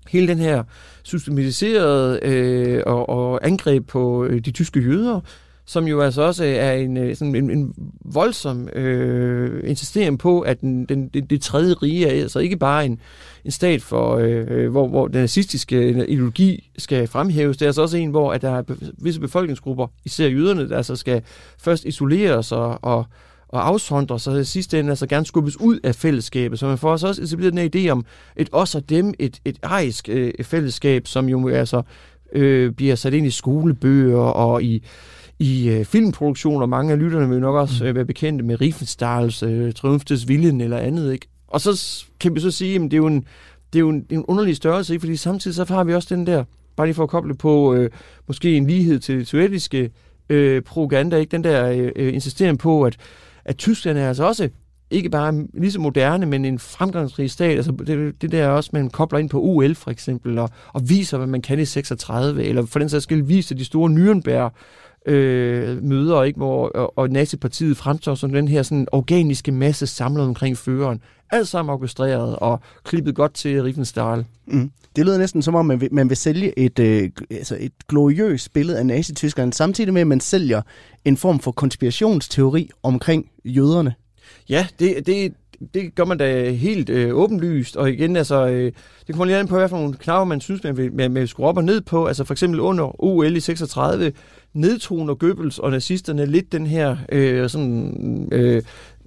E: hele den her systematiserede øh, og, og angreb på øh, de tyske jøder, som jo altså også øh, er en, øh, sådan en, en voldsom øh, insistering på, at den, den, det, det tredje rige er altså ikke bare en, en stat, for, øh, hvor, hvor den nazistiske øh, ideologi skal fremhæves. Det er altså også en, hvor at der er visse befolkningsgrupper, især jøderne, der altså skal først isoleres og, og, og afsondre sig og sidste ende, altså gerne skubbes ud af fællesskabet. Så man får altså også etableret den idé om et os og dem, et, et arisk øh, fællesskab, som jo altså øh, bliver sat ind i skolebøger og i i øh, filmproduktioner. Mange af lytterne vil nok også mm. øh, være bekendte med Riefenstahls øh, Triumftes Viljen eller andet. Ikke? Og så kan vi så sige, at det er jo en, det er jo en, en underlig størrelse, ikke? fordi samtidig så har vi også den der, bare lige for at koble på, øh, måske en lighed til sovjetiske øh, propaganda, ikke? den der øh, øh insisteren på, at, at Tyskland er altså også ikke bare lige så moderne, men en fremgangsrig stat. Altså det, det der også, man kobler ind på UL for eksempel, og, og viser, hvad man kan i 36, eller for den sags skyld viser de store Nürnberg øh, møder, ikke, hvor, og, og nazipartiet fremstår som den her sådan, organiske masse samlet omkring føreren. Alt sammen orkestreret og klippet godt til Riefenstahl.
D: Mm. Det lyder næsten som om, man vil, man vil sælge et, øh, altså et gloriøst billede af Nazi-Tyskland, samtidig med, at man sælger en form for konspirationsteori omkring jøderne.
E: Ja, det, det, det gør man da helt øh, åbenlyst, og igen, altså, øh, det kommer lige an på, hvad for nogle knapper man synes, man vil, man, man vil skrue op og ned på. Altså for eksempel under OL i 36, nedtoner Goebbels og nazisterne lidt den her øh, sådan, øh,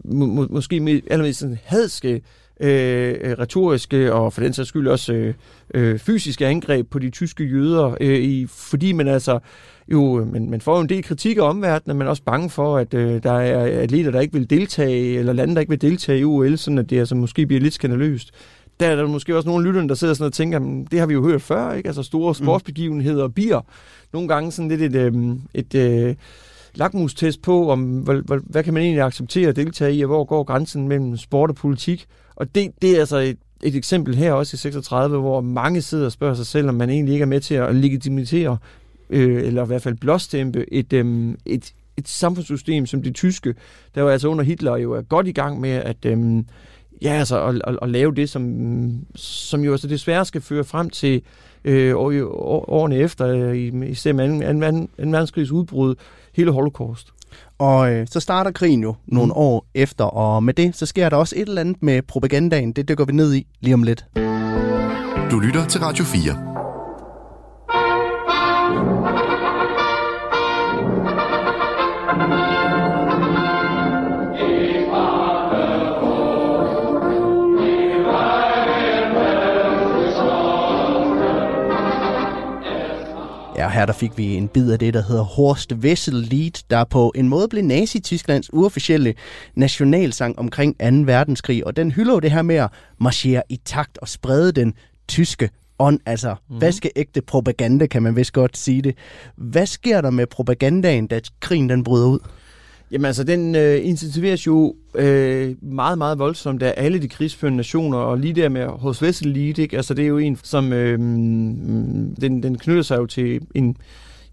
E: må, måske med, allermest sådan hadske, øh, retoriske og for den sags skyld også øh, øh, fysiske angreb på de tyske jøder, øh, i, fordi man altså jo, man, man får jo en del kritik af omverdenen, men også bange for, at øh, der er atleter, der ikke vil deltage, eller lande, der ikke vil deltage i OL, sådan at det altså måske bliver lidt skandaløst der er der måske også nogle lyttere, der sidder sådan og tænker, det har vi jo hørt før, ikke? Altså store mm. sportsbegivenheder og bier. Nogle gange sådan lidt et, et, et øh, lakmustest på, om hvad, hvad kan man egentlig acceptere at deltage i, og hvor går grænsen mellem sport og politik. Og det, det er altså et, et eksempel her også i 36, hvor mange sidder og spørger sig selv, om man egentlig ikke er med til at legitimitere, øh, eller i hvert fald blåstempe, et, øh, et, et samfundssystem som det tyske, der jo altså under Hitler jo er godt i gang med at... Øh, Ja, altså at, at, at lave det, som, som jo altså desværre skal føre frem til øh, årene efter, øh, i, især med 2. anden, anden verdenskrigs udbrud, hele holocaust.
D: Og øh, så starter krigen jo nogle mm. år efter, og med det, så sker der også et eller andet med propagandaen. Det dykker vi ned i lige om lidt.
B: Du lytter til Radio 4.
D: her der fik vi en bid af det, der hedder Horst Wessel Lied, der på en måde blev Nazi-Tysklands uofficielle nationalsang omkring 2. verdenskrig. Og den hylder jo det her med at marchere i takt og sprede den tyske ånd, altså mm. vaskeægte propaganda, kan man vist godt sige det. Hvad sker der med propagandaen, da krigen den bryder ud?
E: Jamen altså, den øh, intensiveres jo øh, meget, meget voldsomt af alle de krigsførende nationer, og lige der med hos Vesselite, ikke? altså det er jo en, som øh, den, den knytter sig jo til en,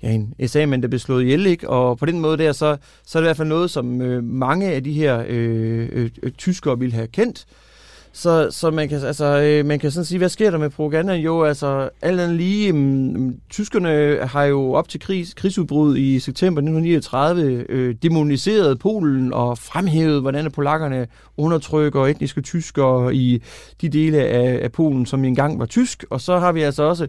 E: ja, en SA-mand, der blev slået ihjel, ikke? og på den måde der, så, så er det i hvert fald noget, som øh, mange af de her øh, øh, tyskere ville have kendt, så, så man, kan, altså, øh, man kan sådan sige, hvad sker der med propaganda? Jo, altså, alt andet lige, um, tyskerne har jo op til krigs, krigsudbrud i september 1939 øh, demoniseret Polen og fremhævet, hvordan polakkerne undertrykker etniske tyskere i de dele af, af Polen, som engang var tysk. Og så har vi altså også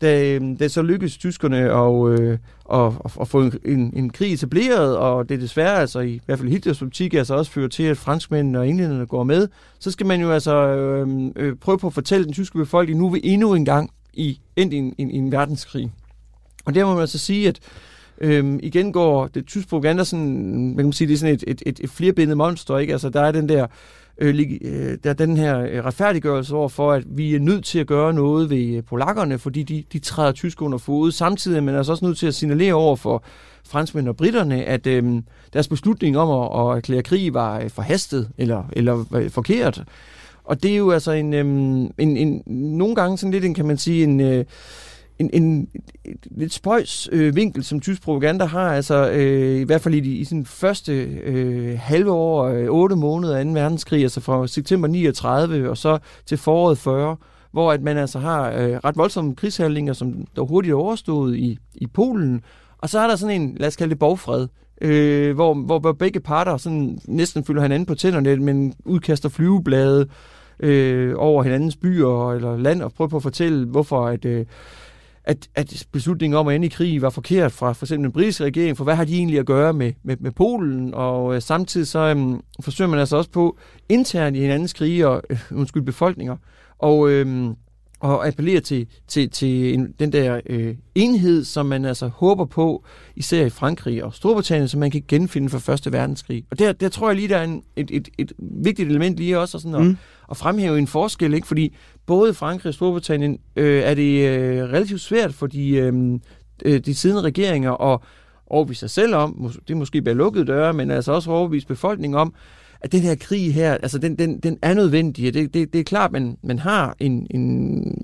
E: da, øhm, da så lykkedes tyskerne at, øh, at, at få en, en, en krig etableret, og det desværre, altså i, i hvert fald Hitlers politik, altså også fører til, at franskmændene og englænderne går med, så skal man jo altså øh, øh, prøve på at fortælle den tyske befolkning, nu vil endnu en gang i, endt i en, en, en verdenskrig. Og der må man altså sige, at Øhm, igen går det tysk propaganda sådan, man kan sige, det er sådan et, et, et, et flerbindet monster, ikke? Altså, der er den der øh, øh der er den her øh, retfærdiggørelse over for, at vi er nødt til at gøre noget ved øh, polakkerne, fordi de, de træder tysk under fod. Samtidig er man altså også nødt til at signalere over for franskmænd og britterne, at øh, deres beslutning om at, at erklære krig var forhastet eller, eller forkert. Og det er jo altså en, øhm, en, en nogle gange sådan lidt en, kan man sige, en... Øh, en, en, en lidt spøjs øh, vinkel, som tysk propaganda har, altså øh, i hvert fald i, de, i sin første øh, halve år, øh, 8 måneder af 2. verdenskrig, altså fra september 39 og så til foråret 40, hvor at man altså har øh, ret voldsomme krigshandlinger, som der hurtigt er overstået i, i Polen, og så er der sådan en, lad os kalde det bogfred, øh, hvor, hvor, hvor begge parter sådan næsten fylder hinanden på tænderne, men udkaster flyveblade øh, over hinandens byer eller land, og prøver på at fortælle, hvorfor at... Øh, at, at beslutningen om at ende i krig var forkert fra for eksempel den britiske regering, for hvad har de egentlig at gøre med, med, med Polen, og øh, samtidig så øh, forsøger man altså også på internt i hinandens krige og øh, undskyld befolkninger, og øh, og appellere til, til, til en, den der øh, enhed, som man altså håber på, især i Frankrig og Storbritannien, som man kan genfinde fra Første Verdenskrig. Og der, der tror jeg lige, der er en, et, et, et vigtigt element lige også sådan at, mm at fremhæve en forskel, ikke? fordi både Frankrig og Storbritannien øh, er det øh, relativt svært for de, øh, øh de siddende regeringer at overbevise sig selv om, det er måske bare lukkede døre, men altså også overbevise befolkningen om, at den her krig her, altså den, den, den er nødvendig. Det, det, det er klart, at man, man har en, en,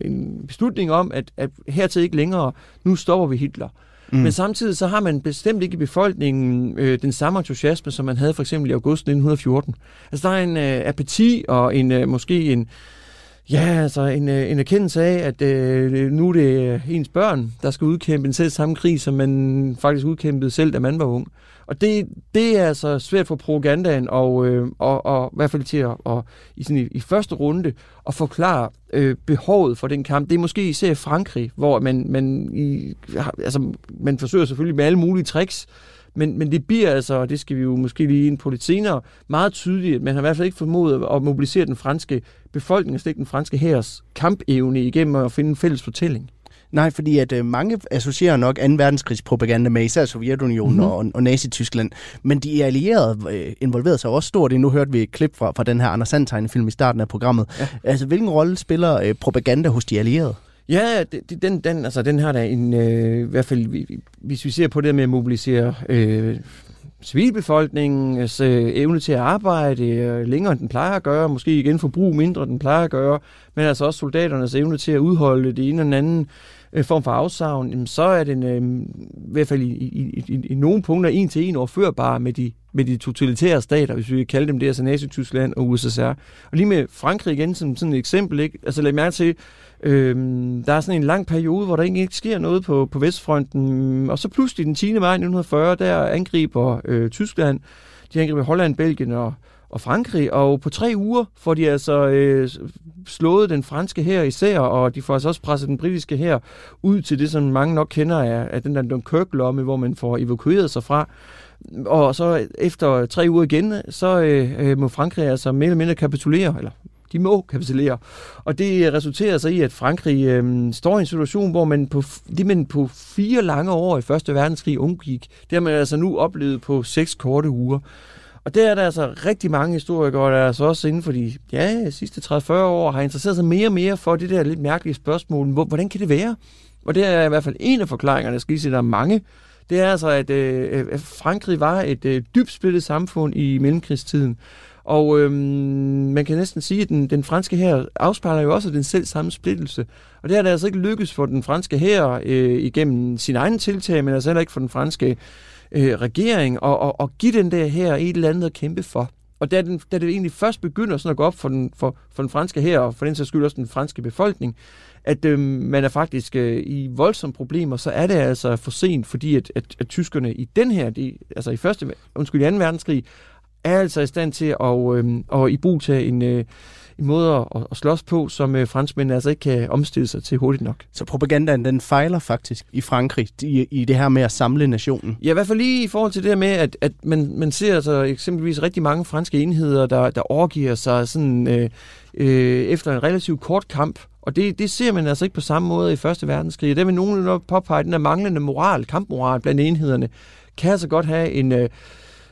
E: en beslutning om, at, at hertil ikke længere, nu stopper vi Hitler. Mm. Men samtidig så har man bestemt ikke i befolkningen øh, den samme entusiasme, som man havde for eksempel i august 1914. Altså der er en øh, apati og en øh, måske en Ja, altså en, øh, en erkendelse af, at øh, nu er det øh, ens børn, der skal udkæmpe en selv samme krig, som man faktisk udkæmpede selv, da man var ung. Og det, det er altså svært for propagandaen, og, øh, og, og i hvert fald til at og, i, sådan, i, i første runde, at forklare øh, behovet for den kamp. Det er måske især Frankrig, hvor man, man, i, altså, man forsøger selvfølgelig med alle mulige tricks, men, men det bliver altså, og det skal vi jo måske lige ind på lidt senere, meget tydeligt, at man har i hvert fald ikke formået at mobilisere den franske befolkning, og den franske hærs kampevne igennem at finde en fælles fortælling.
D: Nej, fordi at øh, mange associerer nok 2. verdenskrigs med især Sovjetunionen mm-hmm. og, og Nazi-Tyskland. Men de allierede øh, involverede sig også stort. Nu hørte vi et klip fra, fra den her Anders Sand film i starten af programmet. Ja. Altså, hvilken rolle spiller øh, propaganda hos de allierede?
E: Ja, det, den, den, altså, den har da en, øh, i hvert fald, hvis vi ser på det med at mobilisere øh, civilbefolkningens øh, evne til at arbejde øh, længere, end den plejer at gøre, måske igen forbrug mindre, end den plejer at gøre, men altså også soldaternes evne til at udholde det ene eller anden øh, form for afsavn, så er den øh, i hvert fald i, i, i, i nogle punkter en til en overførbar med de, med de totalitære stater, hvis vi kan kalde dem det, altså Nazi-Tyskland og USSR. Og lige med Frankrig igen som sådan et eksempel, ikke? altså lad mærke til, øh, der er sådan en lang periode, hvor der egentlig ikke sker noget på, på Vestfronten, og så pludselig den 10. maj 1940, der angriber øh, Tyskland, de angriber Holland, Belgien og og Frankrig, og på tre uger får de altså øh, slået den franske her især, og de får altså også presset den britiske her ud til det, som mange nok kender af, af den der Dunkirk-lomme, hvor man får evakueret sig fra. Og så efter tre uger igen, så øh, øh, må Frankrig altså mere eller mindre kapitulere, eller de må kapitulere. Og det resulterer så i, at Frankrig øh, står i en situation, hvor man på, det man på fire lange år i Første Verdenskrig undgik, det har man altså nu oplevet på seks korte uger. Og der er der altså rigtig mange historikere, der er altså også inden for de ja, sidste 30-40 år, har interesseret sig mere og mere for det der lidt mærkelige spørgsmål, hvordan kan det være? Og det er i hvert fald en af forklaringerne, jeg skal lige sige, der er mange. Det er altså, at øh, Frankrig var et øh, dybt splittet samfund i mellemkrigstiden. Og øh, man kan næsten sige, at den, den franske her afspejler jo også den selv samme splittelse. Og det har det altså ikke lykkes for den franske her øh, igennem sin egen tiltag, men altså heller ikke for den franske øh, regering og, og, og give den der her et eller andet at kæmpe for. Og da, den, da det egentlig først begynder sådan at gå op for den, for, for den franske her, og for den sags skyld også den franske befolkning, at øh, man er faktisk øh, i voldsomme problemer, så er det altså for sent, fordi at, at, at tyskerne i den her, de, altså i første, undskyld, i 2. verdenskrig, er altså i stand til at, øh, at i brug tage en, øh, måde at, at slås på, som øh, franskmændene altså ikke kan omstille sig til hurtigt nok.
D: Så propagandaen, den fejler faktisk i Frankrig, i, i det her med at samle nationen?
E: Ja, i hvert fald lige i forhold til det her med, at, at man, man ser altså eksempelvis rigtig mange franske enheder, der, der overgiver sig sådan, øh, øh, efter en relativt kort kamp, og det, det ser man altså ikke på samme måde i Første Verdenskrig. Det vil nogen påpege, den der manglende moral, kampmoral blandt enhederne, kan altså godt have en... Øh,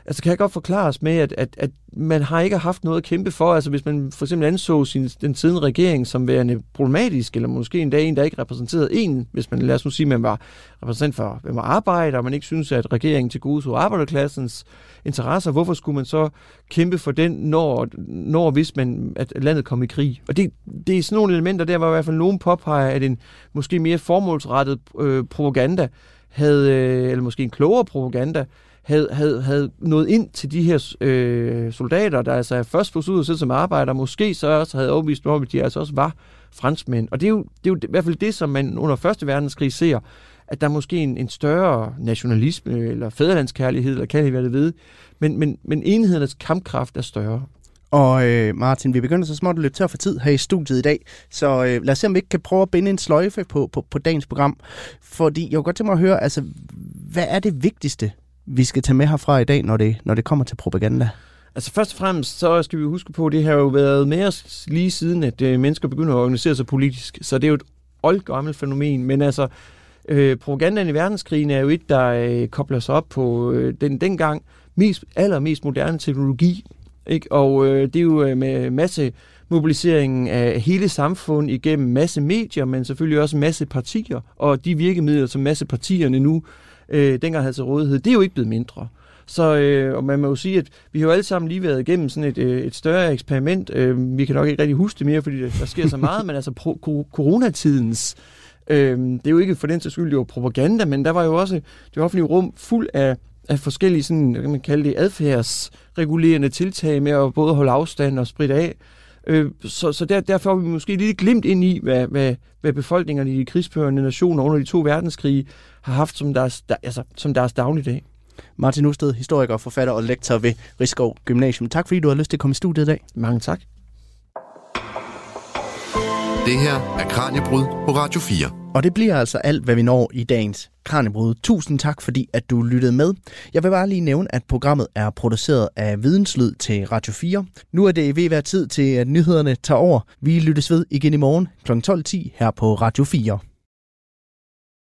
E: altså kan jeg godt forklares med, at, at, at man har ikke haft noget at kæmpe for. Altså hvis man for eksempel anså sin, den siddende regering som værende problematisk, eller måske endda en, der ikke repræsenterede en, hvis man lad os nu sige, man var repræsentant for hvem var arbejder, og man ikke synes, at regeringen til gode så arbejderklassens interesser, hvorfor skulle man så kæmpe for den, når, når hvis man, at landet kom i krig? Og det, det er sådan nogle elementer, der var i hvert fald nogen påpeger, at en måske mere formålsrettet øh, propaganda havde, øh, eller måske en klogere propaganda, havde, havde, havde nået ind til de her øh, soldater, der altså først blev ud som arbejder, måske så også havde overbevist om, at de altså også var franskmænd. Og det er, jo, det er jo i hvert fald det, som man under Første Verdenskrig ser, at der er måske en, en større nationalisme, eller fædrelandskærlighed, eller kan det være det ved, men, men, men enhedernes kampkraft er større.
D: Og øh, Martin, vi begynder så småt at løbe tør for tid her i studiet i dag, så øh, lad os se, om vi ikke kan prøve at binde en sløjfe på, på, på dagens program. Fordi jeg kunne godt tænke mig at høre, altså, hvad er det vigtigste, vi skal tage med herfra i dag, når det, når det kommer til propaganda?
E: Altså først og fremmest, så skal vi huske på, at det har jo været med os lige siden, at øh, mennesker begynder at organisere sig politisk. Så det er jo et oldgammelt fænomen, men altså, øh, propagandaen i verdenskrigen er jo et, der øh, kobler sig op på øh, den dengang mest, allermest moderne teknologi. Ikke? Og øh, det er jo øh, med masse mobiliseringen af hele samfund igennem masse medier, men selvfølgelig også masse partier, og de virkemidler, som masse partierne nu øh, dengang havde til rådighed, det er jo ikke blevet mindre. Så øh, og man må jo sige, at vi har jo alle sammen lige været igennem sådan et, øh, et større eksperiment. Øh, vi kan nok ikke rigtig huske det mere, fordi der sker så meget, men altså pro- coronatidens, øh, det er jo ikke for den til skyld, det var propaganda, men der var jo også det offentlige rum fuld af, af forskellige, sådan, hvad kan man kalde det, adfærdsregulerende tiltag med at både holde afstand og spritte af. Øh, så så der, derfor er vi måske lidt glimt ind i, hvad, hvad, hvad befolkningerne i de krigsførende nationer under de to verdenskrige har haft som deres, der, altså, som deres dagligdag.
D: Martin Usted, historiker, forfatter og lektor ved Rigskov Gymnasium. Tak fordi du har lyst til at komme i studiet i dag.
E: Mange tak.
B: Det her er Kranjebrud på Radio 4.
D: Og det bliver altså alt, hvad vi når i dagens Kranjebrud. Tusind tak, fordi at du lyttede med. Jeg vil bare lige nævne, at programmet er produceret af Videnslyd til Radio 4. Nu er det ved at være tid til, at nyhederne tager over. Vi lyttes ved igen i morgen kl. 12.10 her på Radio 4.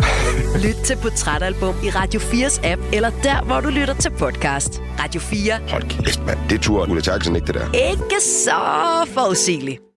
G: Lyt til Portrætalbum i Radio 4's app, eller der, hvor du lytter til podcast. Radio 4.
H: Hold kæft, mand. Det tror Ulla Terkelsen ikke, det der.
G: Ikke så forudsigeligt.